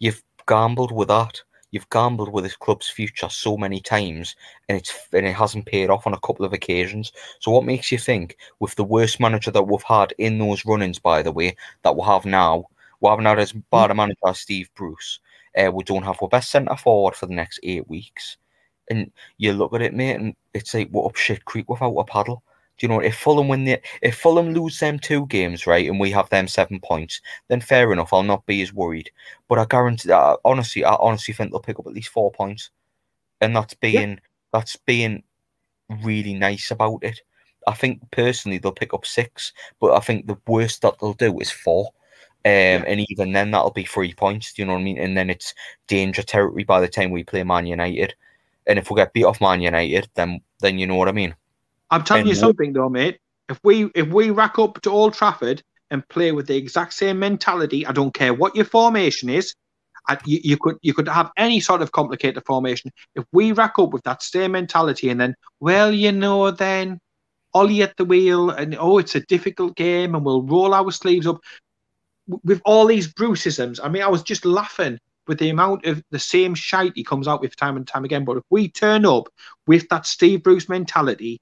you've gambled with that. You've gambled with this club's future so many times, and it's and it hasn't paid off on a couple of occasions. So, what makes you think, with the worst manager that we've had in those run-ins, by the way, that we have now, we haven't had as bad a manager as Steve Bruce. Uh, we don't have our best centre forward for the next eight weeks, and you look at it, mate, and it's like we're up shit creek without a paddle. You know if Fulham win the if Fulham lose them two games, right, and we have them seven points, then fair enough, I'll not be as worried. But I guarantee, I, honestly, I honestly think they'll pick up at least four points, and that's being that's being really nice about it. I think personally they'll pick up six, but I think the worst that they'll do is four. Um, and even then, that'll be three points. Do you know what I mean? And then it's danger territory by the time we play Man United. And if we get beat off Man United, then then you know what I mean. I'm telling you something though, mate. If we if we rack up to Old Trafford and play with the exact same mentality, I don't care what your formation is. I, you, you could you could have any sort of complicated formation. If we rack up with that same mentality and then, well, you know, then Ole at the wheel and oh, it's a difficult game and we'll roll our sleeves up with all these Bruceisms. I mean, I was just laughing with the amount of the same shite he comes out with time and time again. But if we turn up with that Steve Bruce mentality,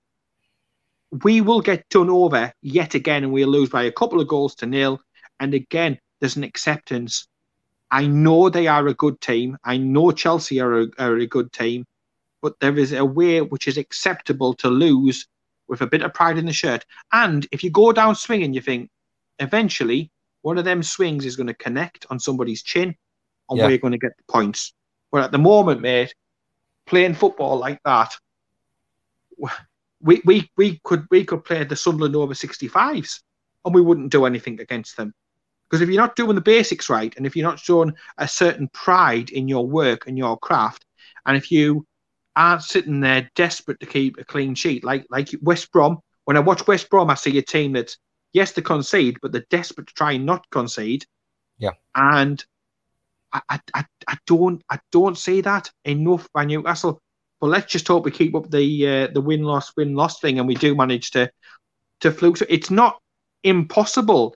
we will get done over yet again and we'll lose by a couple of goals to nil. And again, there's an acceptance. I know they are a good team. I know Chelsea are a, are a good team, but there is a way which is acceptable to lose with a bit of pride in the shirt. And if you go down swinging, you think eventually one of them swings is going to connect on somebody's chin and Yeah. we're going to get the points. But at the moment, mate, playing football like that, we, we, we could we could play the Sunderland over 65s and we wouldn't do anything against them. Because if you're not doing the basics right, and if you're not showing a certain pride in your work and your craft, and if you aren't sitting there desperate to keep a clean sheet, like like West Brom, when I watch West Brom, I see a team that's yes they concede, but they're desperate to try and not concede. Yeah. And I I, I, I don't I don't see that enough by Newcastle. But let's just hope we keep up the uh, the win loss win loss thing, and we do manage to to fluke. So it's not impossible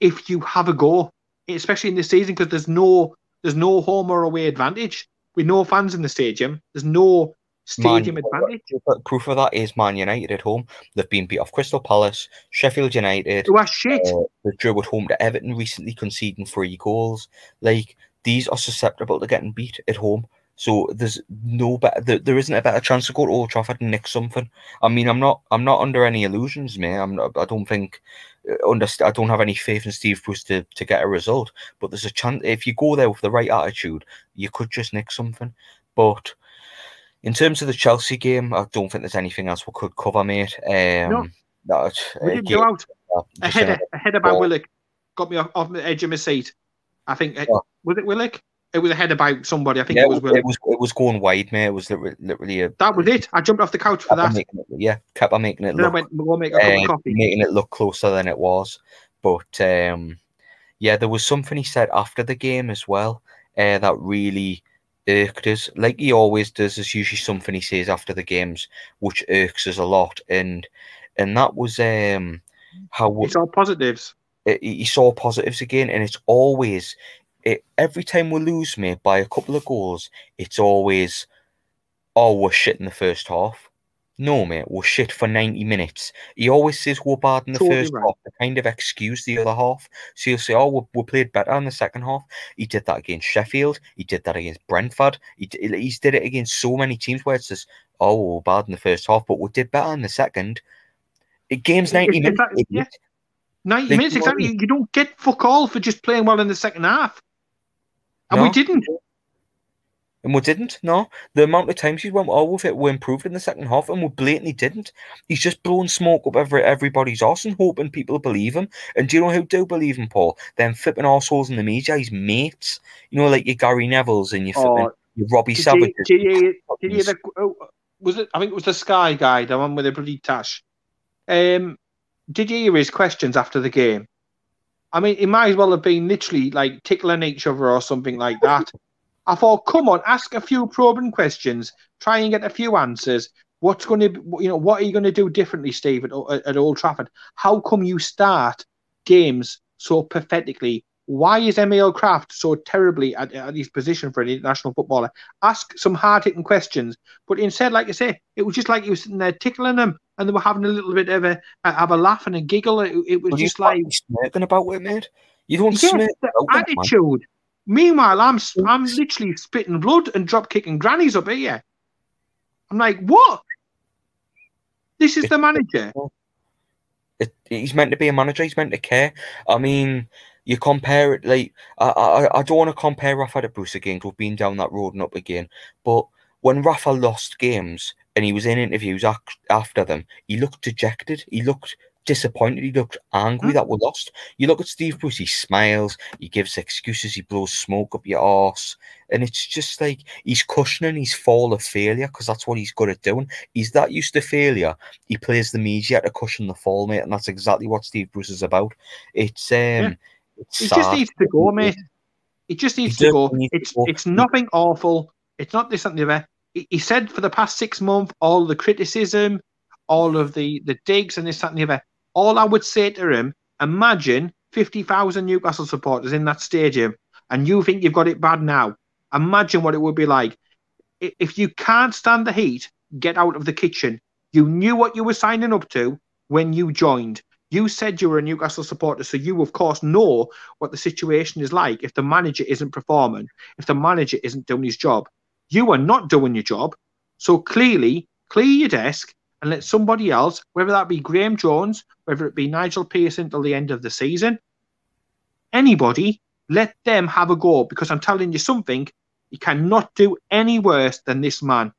if you have a go, especially in this season, because there's no there's no home or away advantage. With no fans in the stadium, there's no stadium Man- advantage. But proof of that is Man United at home. They've been beat off Crystal Palace, Sheffield United. Who are shit. Uh, they drew at home to Everton recently, conceding three goals. Like these are susceptible to getting beat at home. So there's no better. There, there isn't a better chance to go to Old Trafford and nick something. I mean, I'm not. I'm not under any illusions, mate. I'm. Not, I don't think. uh, Underst- I don't have any faith in Steve Bruce to, to get a result. But there's a chance if you go there with the right attitude, you could just nick something. But in terms of the Chelsea game, I don't think there's anything else we could cover, mate. Um, No. We uh, did yeah, go out a just, uh, header, a header by ball. Willock got me off, off the edge of my seat. I think Oh. was it Willock? It was a header by somebody. I think yeah, it was Willock. it was it was going wide, mate. It was literally, a that was it. I jumped off the couch for that. it, yeah, kept on making it Then I look went to go make a cup of coffee. making it look closer than it was. But um, yeah, there was something he said after the game as well uh, that really irked us. Like he always does, there's usually something he says after the games which irks us a lot, and and that was um, how It's all positives. he saw positives again, and it's always it every time we lose, mate, by a couple of goals, it's always oh we're shit in the first half. No, mate, we're shit for ninety minutes. He always says we're bad in the Totally first right. half to kind of excuse the other half. So he'll say, "Oh, we, we played better in the second half." He did that against Sheffield. He did that against Brentford. He he's did it against so many teams where it's just, "Oh, we we're bad in the first half, but we did better in the second. It game's ninety It's- it's minutes. that- yeah. 90 minutes exactly. You don't get fuck all for just playing well in the second half. And we didn't. And we didn't. No, the amount of times he went all with it were improved in the second half, and we blatantly didn't. He's just blowing smoke up every everybody's arse and hoping people believe him. And do you know who do believe him, Paul? Them flipping assholes in the media, his mates. You know, like your Gary Neville's and your, Oh, flipping, your Robbie Did Savage. you, did you, did you the, oh, was it? I think it was the Sky guy, the one with the bloody tash. Um, did you hear his questions after the game? I mean, it might as well have been literally like tickling each other or something like that. I thought, come on, ask a few probing questions, try and get a few answers. What's going to, you know, what are you going to do differently, Steve, at, at Old Trafford? How come you start games so pathetically? Why is Emil Krafth so terribly at, at his position for an international footballer? Ask some hard hitting questions. But instead, like I say, it was just like he was sitting there tickling them and they were having a little bit of a have a laugh and a giggle. It, it was you just like smirking about it, mate. You don't yeah, smirk the about it, man. attitude. Meanwhile, I'm I'm literally spitting blood and drop kicking grannies up here. I'm like, what? This is the manager. It, he's meant to be a manager. He's meant to care. I mean, you compare it like I I, I don't want to compare Rafa to Bruce again. 'cause We've been down that road and up again. But when Rafa lost games and he was in interviews ac- after them, he looked dejected. He looked disappointed. He looked angry that we lost. You look at Steve Bruce. He smiles. He gives excuses. He blows smoke up your arse. And it's just like he's cushioning his fall of failure because that's what he's good at doing. He's that used to failure he plays the media to cushion the fall, mate, and that's exactly what Steve Bruce is about. It's um, Yeah. He just needs to go, mate. He just needs He to go. need to It's go. it's nothing awful. It's not this and the other. He, he said for the past six months, all the criticism, all of the the digs and this that and the other. All I would say to him, imagine fifty thousand Newcastle supporters in that stadium, and you think you've got it bad now. Imagine what it would be like. If you can't stand the heat, get out of the kitchen. You knew what you were signing up to when you joined. You said you were a Newcastle supporter, so you, of course, know what the situation is like if the manager isn't performing, if the manager isn't doing his job. You are not doing your job. So clearly, clear your desk and let somebody else, whether that be Graeme Jones, whether it be Nigel Pearson till the end of the season, anybody, let them have a go. Because I'm telling you something, you cannot do any worse than this man.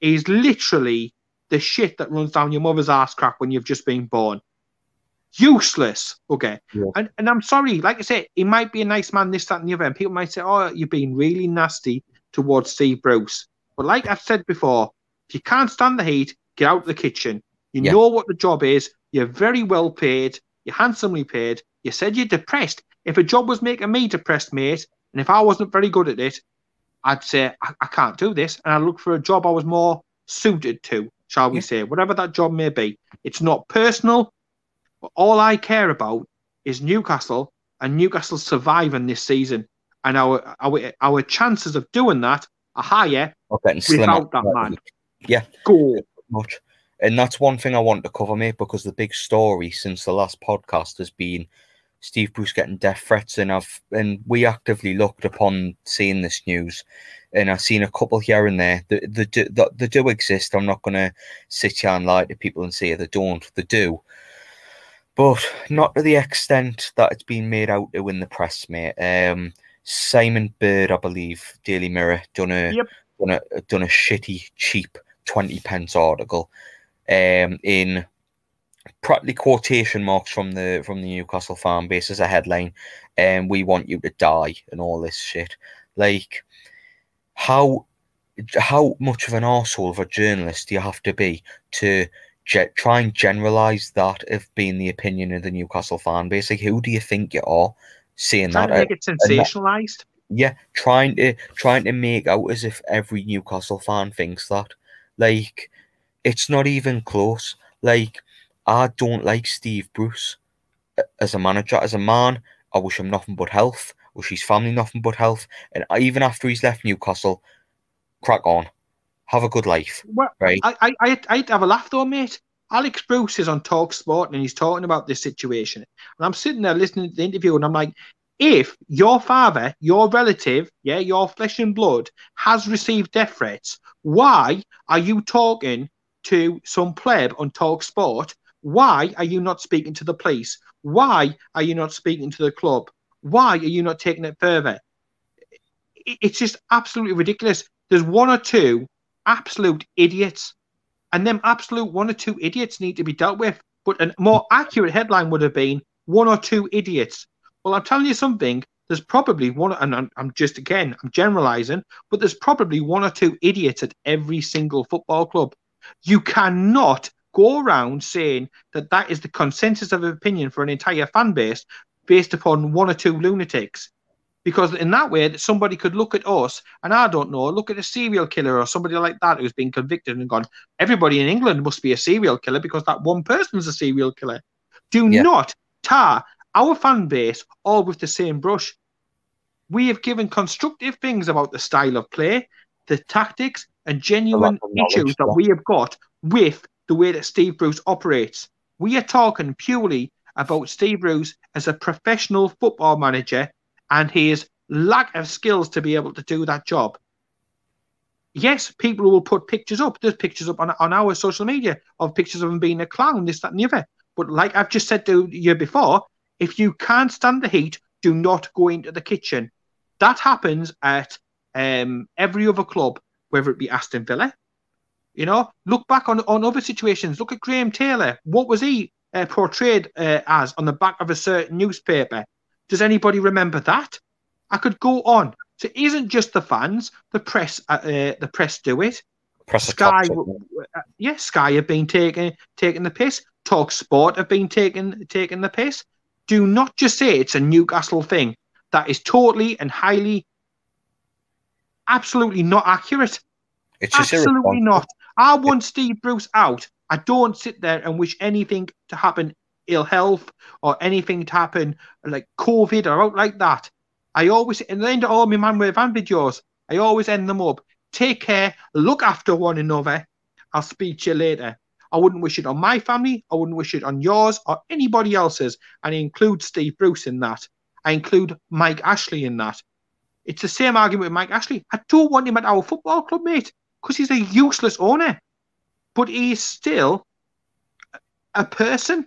He's literally the shit that runs down your mother's ass crack when you've just been born. Useless. Okay. Yeah. And and I'm sorry, like I said, he might be a nice man, this, that, and the other. And people might say, Oh, you're being really nasty towards Steve Bruce. But like I've said before, if you can't stand the heat, get out of the kitchen. You Yeah. know what the job is. You're very well paid. You're handsomely paid. You said you're depressed. If a job was making me depressed, mate, and if I wasn't very good at it, I'd say I, I can't do this, and I'd look for a job I was more suited to, shall we Yeah. say, whatever that job may be. It's not personal, all I care about is Newcastle and Newcastle surviving this season, and our our our chances of doing that are higher. Without that man. Yeah, Go. much. And that's one thing I want to cover, mate, because the big story since the last podcast has been Steve Bruce getting death threats, and I've and we actively looked upon seeing this news, and I've seen a couple here and there. They, they, do, they, they do exist. I'm not going to sit here and lie to people and say they don't. They do, but not to the extent that it's been made out to in the press, mate. Um, Simon Bird, I believe, Daily Mirror, done a Yep. done a done a shitty, cheap twenty pence article, um, in practically quotation marks from the from the Newcastle fan base as a headline, and we want you to die and all this shit. Like, how how much of an asshole of a journalist do you have to be to ge- try and generalize that of being the opinion of the Newcastle fan base? Like, who do you think you are saying Trying that? to make it sensationalized. yeah, trying to trying to make out as if every Newcastle fan thinks that. Like, it's not even close. Like, I don't like Steve Bruce as a manager, as a man. I wish him nothing but health. Wish his family nothing but health. And even after he's left Newcastle, crack on, have a good life, Well, right? I, I, I, I'd have a laugh though, mate. Alex Bruce is on Talk Sport and he's talking about this situation. And I'm sitting there listening to the interview and I'm like, if your father, your relative, yeah, your flesh and blood has received death threats, why are you talking to some pleb on Talk Sport? Why are you not speaking to the police? Why are you not speaking to the club? Why are you not taking it further? it's just absolutely ridiculous. There's one or two absolute idiots, and them absolute one or two idiots need to be dealt with. But a more accurate headline would have been one or two idiots. Well, I'm telling you something. There's probably one, and I'm, I'm just again, I'm generalizing, but there's probably one or two idiots at every single football club. You cannot go around saying that that is the consensus of opinion for an entire fan base based upon one or two lunatics. Because in that way, that somebody could look at us, and I don't know, look at a serial killer or somebody like that who's been convicted and gone, everybody in England must be a serial killer because that one person's a serial killer. Do Yeah. not tar our fan base all with the same brush. We have given constructive things about the style of play, the tactics, and genuine issues that we have got with the way that Steve Bruce operates. We are talking purely about Steve Bruce as a professional football manager and his lack of skills to be able to do that job. Yes, people will put pictures up. There's pictures up on, on our social media of pictures of him being a clown, this, that, and the other. But like I've just said to you before, if you can't stand the heat, do not go into the kitchen. That happens at um, every other club, whether it be Aston Villa. You know, look back on, on other situations. Look at Graham Taylor. What was he uh, portrayed uh, as on the back of a certain newspaper? Does anybody remember that? I could go on. So it isn't just the fans. The press, uh, uh, the press do it. Press Sky, uh, yes, Sky have been taking taking the piss. Talk Sport have been taking taking the piss. Do not just say it's a Newcastle thing. That is totally and highly, absolutely not accurate. It's just Absolutely not. I want Steve Bruce out. I don't sit there and wish anything to happen, ill health or anything to happen like COVID or out like that. I always, the end all my man with van videos, I always end them up. Take care, look after one another. I'll speak to you later. I wouldn't wish it on my family. I wouldn't wish it on yours or anybody else's. And I include Steve Bruce in that. I include Mike Ashley in that. It's the same argument with Mike Ashley. I don't want him at our football club, mate, because he's a useless owner. But he's still a person.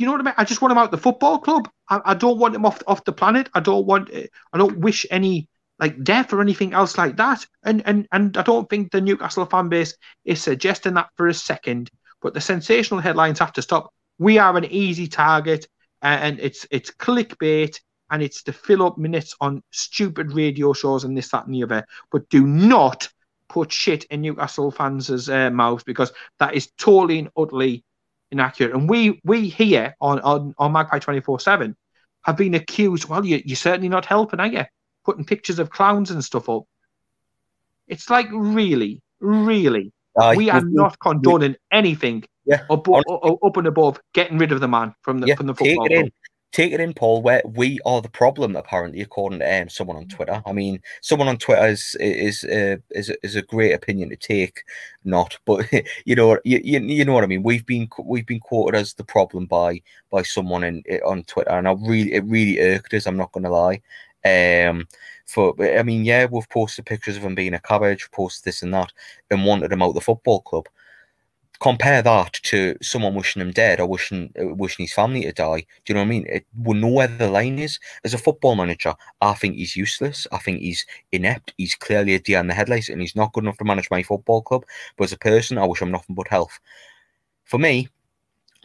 You know what I mean? I just want him out the football club. I, I don't want him off off the planet. I don't want. I don't wish any like death or anything else like that. And and and I don't think the Newcastle fan base is suggesting that for a second. But the sensational headlines have to stop. We are an easy target, and it's it's clickbait, and it's to fill up minutes on stupid radio shows and this, that, and the other. But do not put shit in Newcastle fans' uh, mouths because that is totally and utterly inaccurate. And we we here on on, on Magpie twenty four seven have been accused. Well, you you're certainly not helping, are you? Putting pictures of clowns and stuff up. It's like really, really, Aye, we are not condoning anything Yeah, abo- o- up and above getting rid of the man from the yeah, from the football. take it in. Take it in, Paul. Where we are the problem, apparently, according to um, someone on Twitter. I mean, someone on Twitter is is uh, is a- is a great opinion to take, not, but you know, you, you, you know what I mean. We've been we've been quoted as the problem by by someone in on Twitter, and I really it really irked us. I'm not going to lie. Um, for I mean, yeah, we've posted pictures of him being a cabbage, posted this and that, and wanted him out the football club compare that to someone wishing him dead or wishing uh, wishing his family to die. Do you know what I mean? It, we know where the line is. As a football manager, I think he's useless. I think he's inept. He's clearly a deer in the headlights, and he's not good enough to manage my football club. But as a person, I wish him nothing but health. For me,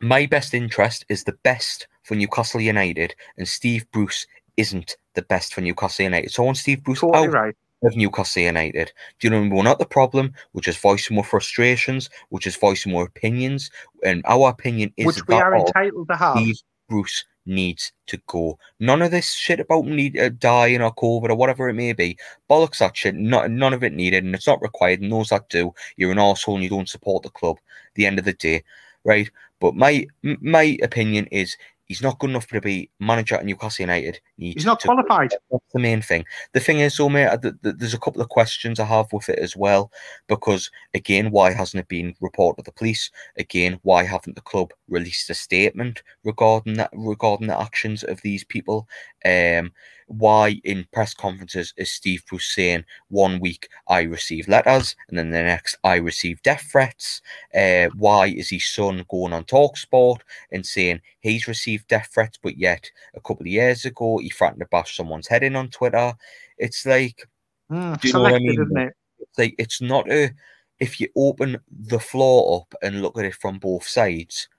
my best interest is the best for Newcastle United, and Steve Bruce isn't the best for Newcastle United. So on Steve Bruce Totally out right. Of Newcastle United. Do you know what I mean? We're not the problem. We're just voicing more frustrations. We're just voicing more opinions. And our opinion is Which we that are entitled to have. Steve Bruce needs to go. None of this shit about need, uh, dying or COVID or whatever it may be. Bollocks that shit. Not, none of it needed and it's not required. And those that do, you're an arsehole and you don't support the club. At the end of the day, right? But my m- my opinion is he's not good enough to be manager at Newcastle United. Needs He's not to- qualified. that's the main thing. The thing is, though, mate, th- th- there's a couple of questions I have with it as well. Because again, why hasn't it been reported to the police? Again, why haven't the club released a statement regarding that regarding the actions of these people? Um, why in press conferences is Steve Bruce saying one week I receive letters and then the next I receive death threats? Uh, why is his son going on Talksport and saying he's received death threats, but yet a couple of years ago he threatened to bash someone's head in on Twitter? It's like Mm, Do you know what I mean? it? It's like it's not a if you open the floor up and look at it from both sides,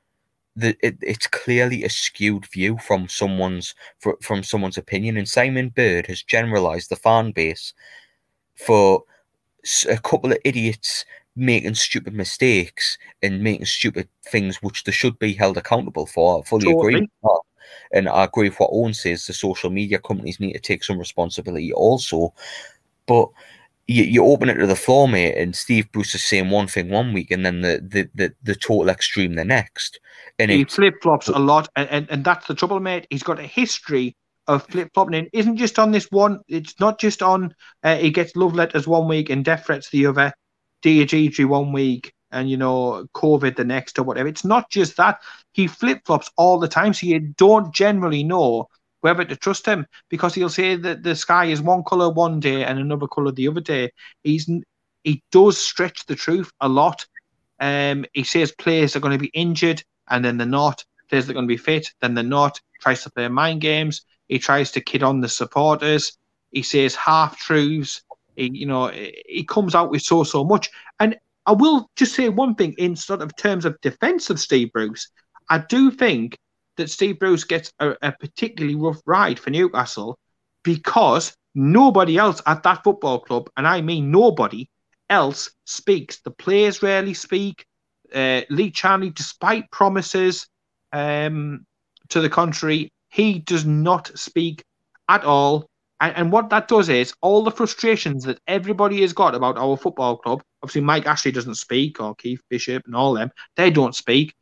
the it, it's clearly a skewed view from someone's fr- from someone's opinion. And Simon Bird has generalized the fan base for a couple of idiots making stupid mistakes and making stupid things which they should be held accountable for. I fully agree Totally. with that. And I agree with what Owen says. The social media companies need to take some responsibility also. But you, you open it to the floor, mate, and Steve Bruce is saying one thing one week and then the the, the, the total extreme the next. And He flip flops a lot, and, and, and that's the trouble, mate. He's got a history of flip flopping. It isn't just on this one. It's not just on. Uh, he gets love letters one week and death threats the other, DHG one week, and you know COVID the next or whatever. It's not just that. He flip flops all the time, so you don't generally know whether to trust him because he'll say that the sky is one color one day and another color the other day. He's he does stretch the truth a lot. Um, he says players are going to be injured and then they're not. Players are going to be fit, then they're not. Tries to play mind games. He tries to kid on the supporters. He says half truths. He, you know, he comes out with so so much. And I will just say one thing in sort of terms of defence of Steve Bruce. I do think that Steve Bruce gets a, a particularly rough ride for Newcastle because nobody else at that football club, and I mean nobody else, speaks. The players rarely speak. Uh, Lee Charnley, despite promises um, to the contrary, he does not speak at all. And, and what that does is all the frustrations that everybody has got about our football club. Obviously, Mike Ashley doesn't speak, or Keith Bishop, and all them. They don't speak.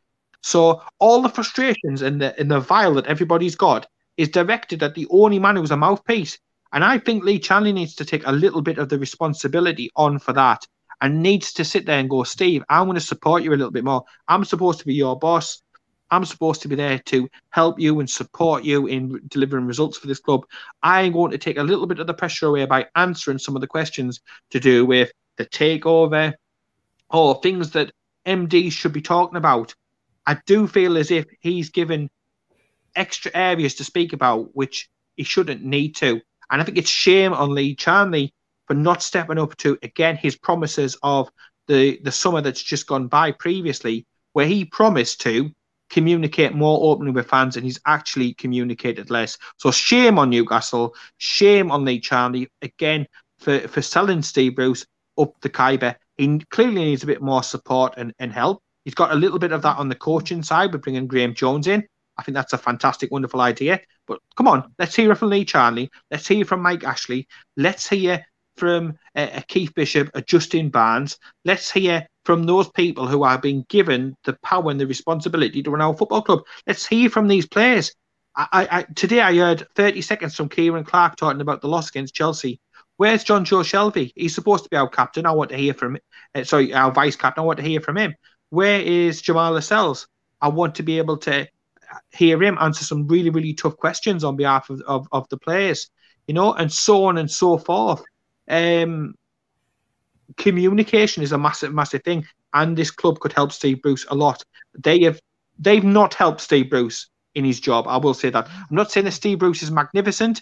So all the frustrations and the and the vile that everybody's got is directed at the only man who's a mouthpiece. And I think Lee Charnley needs to take a little bit of the responsibility on for that and needs to sit there and go, Steve, I'm going to support you a little bit more. I'm supposed to be your boss. I'm supposed to be there to help you and support you in delivering results for this club. I'm going to take a little bit of the pressure away by answering some of the questions to do with the takeover or things that MDs should be talking about. I do feel as if he's given extra areas to speak about, which he shouldn't need to. And I think it's shame on Lee Charnley for not stepping up to again his promises of the the summer that's just gone by previously, where he promised to communicate more openly with fans, and he's actually communicated less. So shame on Newcastle, shame on Lee Charnley again for for selling Steve Bruce up the Khyber. He clearly needs a bit more support and, and help. He's got a little bit of that on the coaching side with bringing Graeme Jones in. I think that's a fantastic, wonderful idea. But come on, let's hear from Lee Charnley. Let's hear from Mike Ashley. Let's hear from uh, uh, Keith Bishop, uh, Justin Barnes. Let's hear from those people who are being given the power and the responsibility to run our football club. Let's hear from these players. I, I, today I heard 30 seconds from Ciaran Clark talking about the loss against Chelsea. Where's Jonjo Shelvey? He's supposed to be our captain. I want to hear from uh, sorry, our vice captain. I want to hear from him. Where is Jamal Lascelles? I want to be able to hear him answer some really, really tough questions on behalf of, of, of the players, you know, and so on and so forth. Um, communication is a massive, massive thing, and this club could help Steve Bruce a lot. They have, they've not helped Steve Bruce in his job. I will say that. I'm not saying that Steve Bruce is magnificent,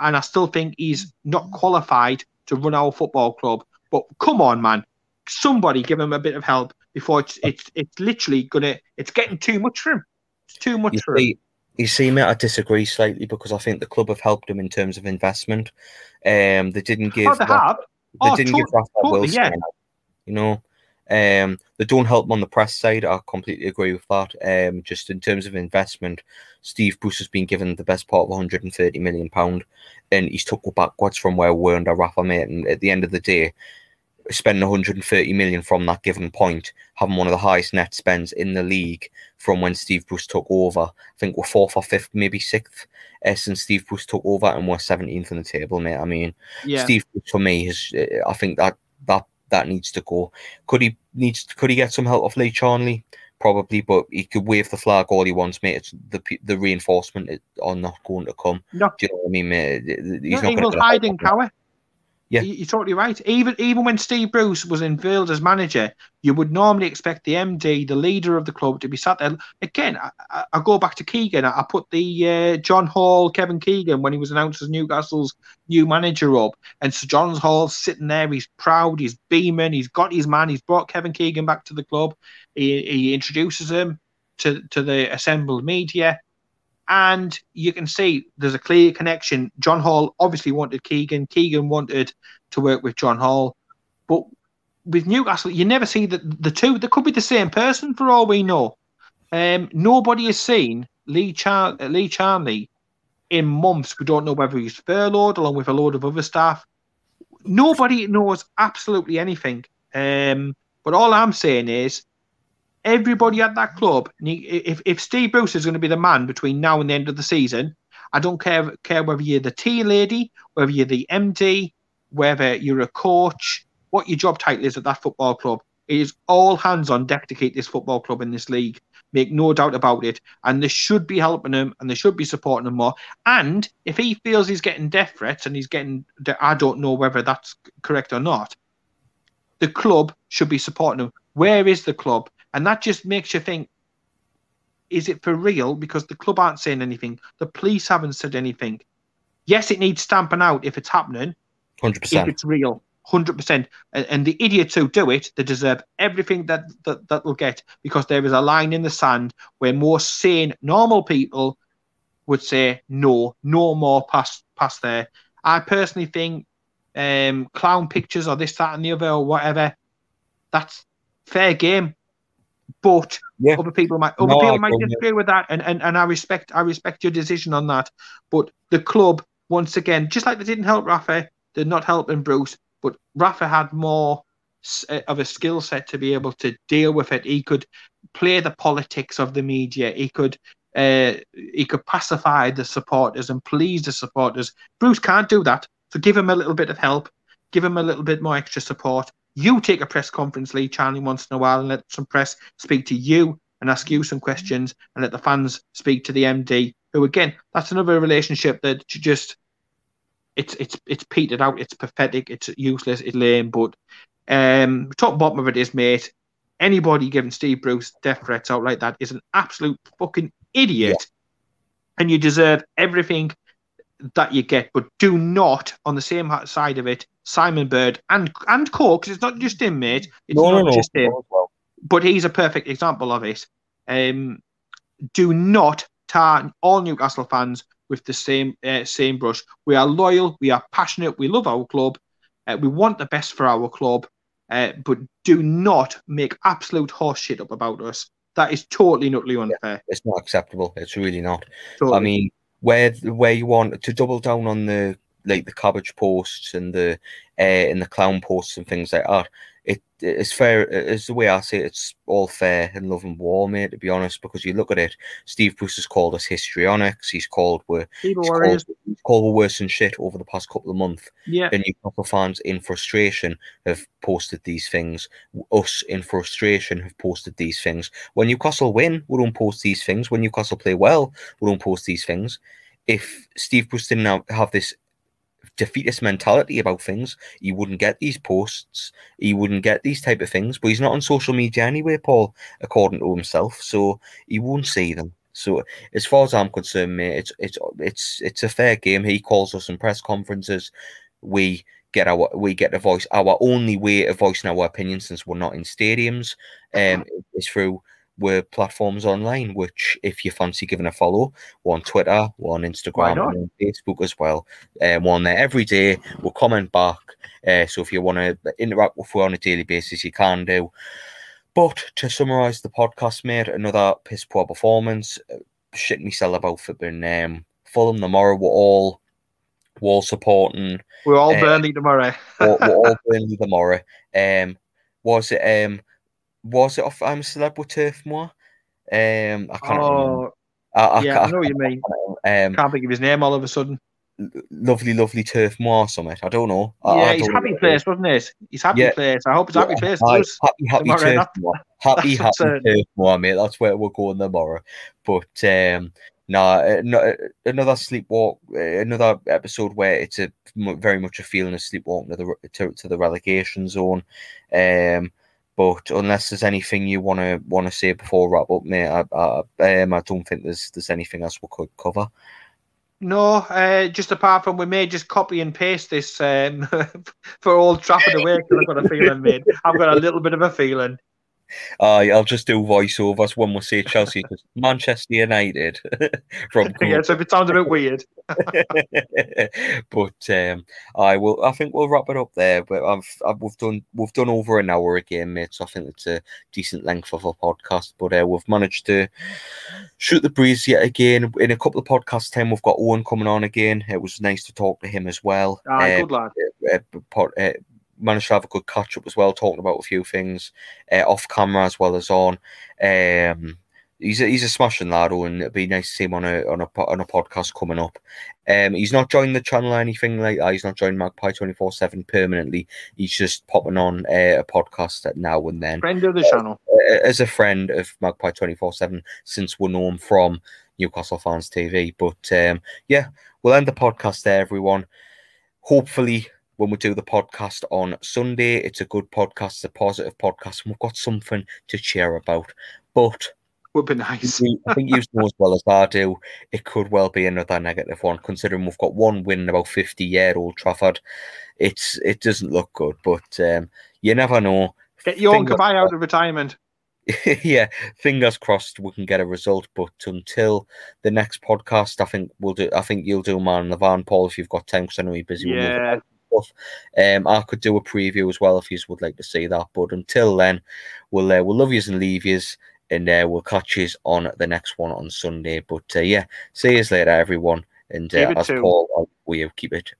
and I still think he's not qualified to run our football club. But come on, man, somebody give him a bit of help before it's it's it's literally gonna it's getting too much for him. It's too much You for him. see, you see, mate, I disagree slightly because I think the club have helped him in terms of investment. Um, they didn't give Oh, they Ra- they Oh, didn't give Rafa totally, Wilson, yeah. you know. Um, they don't help him on the press side. I completely agree with that. Um, just in terms of investment, Steve Bruce has been given the best part of 130 million pound, and he's took backwards from where we were under Rafa, mate. And at the end of the day, spending 130 million from that given point, having one of the highest net spends in the league from when Steve Bruce took over. I think we're fourth or fifth, maybe sixth, uh, since Steve Bruce took over, and we're 17th on the table, mate. I mean, Yeah. Steve Bruce for me is, uh, I think that that that needs to go. Could he needs could he get some help off Lee Charnley? Probably, but he could wave the flag all he wants, mate. It's the the reinforcement are not going to come. No. Do you know what I mean, mate? He's No, not he going to hide and cower. Yeah. You- You're totally right. Even even when Steve Bruce was unveiled as manager, you would normally expect the MD, the leader of the club, to be sat there. Again, I, I, go back to Keegan. I, put the uh, John Hall, Kevin Keegan, when he was announced as Newcastle's new manager up, and Sir John Hall's sitting there. He's proud. He's beaming. He's got his man. He's brought Kevin Keegan back to the club. He, he introduces him to to the assembled media. And you can see there's a clear connection. John Hall obviously wanted Keegan. Keegan wanted to work with John Hall. But with Newcastle, you never see that the two, they could be the same person for all we know. Um, nobody has seen Lee, Char- uh, Lee Charnley in months. We don't know whether he's furloughed along with a load of other staff. Nobody knows absolutely anything. Um, but all I'm saying is everybody at that club, if, if Steve Bruce is going to be the man between now and the end of the season, I don't care care whether you're the tea lady, whether you're the MD, whether you're a coach, what your job title is at that football club. It is all hands on deck to keep this football club in this league. Make no doubt about it. And they should be helping him and they should be supporting him more. And if he feels he's getting death threats and he's getting, I don't know whether that's correct or not, the club should be supporting him. Where is the club? And that just makes you think, is it for real? Because the club aren't saying anything. The police haven't said anything. Yes, it needs stamping out if it's happening, 100%. if it's real. Hundred percent, and, and the idiots who do it, they deserve everything that, that that they'll get because there is a line in the sand where more sane, normal people would say no, no more past past there. I personally think um, clown pictures or this, that, and the other or whatever, that's fair game. But Yeah. other people might other No, I people might agree, yeah. disagree with that, and, and and I respect I respect your decision on that. But the club, once again, just like they didn't help Rafa, they're not helping Bruce. But Rafa had more uh, of a skill set to be able to deal with it. He could play the politics of the media. He could uh, he could pacify the supporters and please the supporters. Bruce can't do that. So give him a little bit of help. Give him a little bit more extra support. You take a press conference, Lee Charnley, once in a while, and let some press speak to you and ask you some questions, and let the fans speak to the MD. Who again, that's another relationship that you just it's it's it's petered out. It's pathetic. It's useless. It's lame. But um, top bottom of it is, mate. Anybody giving Steve Bruce death threats out like that is an absolute fucking idiot, and you deserve everything that you get. But do not, on the same side of it, Simon Bird and and Cole, because it's not just him, mate. It's No, not no, no. just no, well, but he's a perfect example of it. Um, do not tar all Newcastle fans with the same uh, same brush. We are loyal, we are passionate, we love our club, uh, we want the best for our club, uh, but do not make absolute horse shit up about us. That is totally utterly unfair. It's not acceptable. It's really not. Totally. I mean, where where you want to double down on the like the cabbage posts and the uh, and the clown posts and things like that. It's fair. It's the way I see it. It's all fair and love and war, mate. To be honest, because you look at it, Steve Bruce has called us histrionics. He's called we're he's called, he's called we're worse than shit over the past couple of months. yeah, The Newcastle fans in frustration have posted these things. Us in frustration have posted these things. When Newcastle win, we don't post these things. When Newcastle play well, we don't post these things. If Steve Bruce didn't have, have this defeatist mentality about things, he wouldn't get these posts. He wouldn't get these type of things. But he's not on social media anyway, Paul, according to himself. So he won't see them. So as far as I'm concerned, mate, it's it's it's it's a fair game. He calls us in press conferences. We get our we get to voice our only way of voicing our opinion, since we're not in stadiums um is through we're platforms online which if you fancy giving a follow we're on twitter we're on instagram on facebook as well. Um, we're on there every day we'll comment back. Uh, so if you want to interact with us on a daily basis you can do. But to summarize the podcast mate another piss poor performance. Uh, shit myself about for being um fulham tomorrow. We're all we're all supporting we're all uh, Burnley tomorrow. we're, we're all Burnley tomorrow. Um, was it um, was it off? I'm celeb with Turf Moor. Um, I can't. remember. Oh, I, I, yeah, I can't- know what you mean. Um, Can't think of his name all of a sudden. lovely, lovely Turf Moor summit. I don't know. Yeah, I he's happy place, wasn't it? He's happy Yeah. place. I hope it's happy place. Bruce. happy, happy tomorrow, Turf Moor. Happy, that's happy. Turf Moor, mate. That's where we're going tomorrow. But um, Nah, uh, no, uh, another sleepwalk, uh, another episode where it's a very much a feeling of sleepwalking to the to, to the relegation zone. Um, but unless there's anything you want to want to say before wrap up, mate, I, I, um, I don't think there's there's anything else we could cover. No, uh, just apart from we may just copy and paste this um, for Old Trafford away because I've got a feeling, mate. I've got a little bit of a feeling. Uh, I'll just do voiceovers when we say Chelsea because Manchester United from yeah, so if it sounds a bit weird. but um, I will. I think we'll wrap it up there. But I've, I've we've done we've done over an hour again, mate. So I think it's a decent length of a podcast. But uh, we've managed to shoot the breeze yet again. In a couple of podcasts time, we've got Owen coming on again. It was nice to talk to him as well. Ah, Uh, good lad. uh, pod- uh, managed to have a good catch up as well, talking about a few things uh, off camera as well as on. Um, he's a, he's a smashing lad, and it'd be nice to see him on a on a on a podcast coming up. Um, he's not joined the channel or anything like that. He's not joined Magpie twenty four seven permanently. He's just popping on uh, a podcast at now and then Friend of the channel. uh, as a friend of Magpie 24 7 since we know him from Newcastle Fans TV. But um, yeah, we'll end the podcast there, everyone. Hopefully, when we do the podcast on Sunday, it's a good podcast, it's a positive podcast, and we've got something to cheer about. But Would be nice. I think you know as well as I do, it could well be another negative one, considering we've got one win in about 50 year old Trafford. It's It doesn't look good, but um, you never know. Get Fingers Kabay out of retirement. yeah, fingers crossed we can get a result. But until the next podcast, I think we'll do. I think you'll do man in the van, Paul, if you've got time, because I know you're busy. with Yeah. Stuff. Um, I could do a preview as well if you would like to see that. But until then, we'll uh, we'll love yous and leave yous, and uh, we'll catch yous on the next one on Sunday. But uh, yeah, see yous later, everyone. And uh, as tuned. Paul, we keep it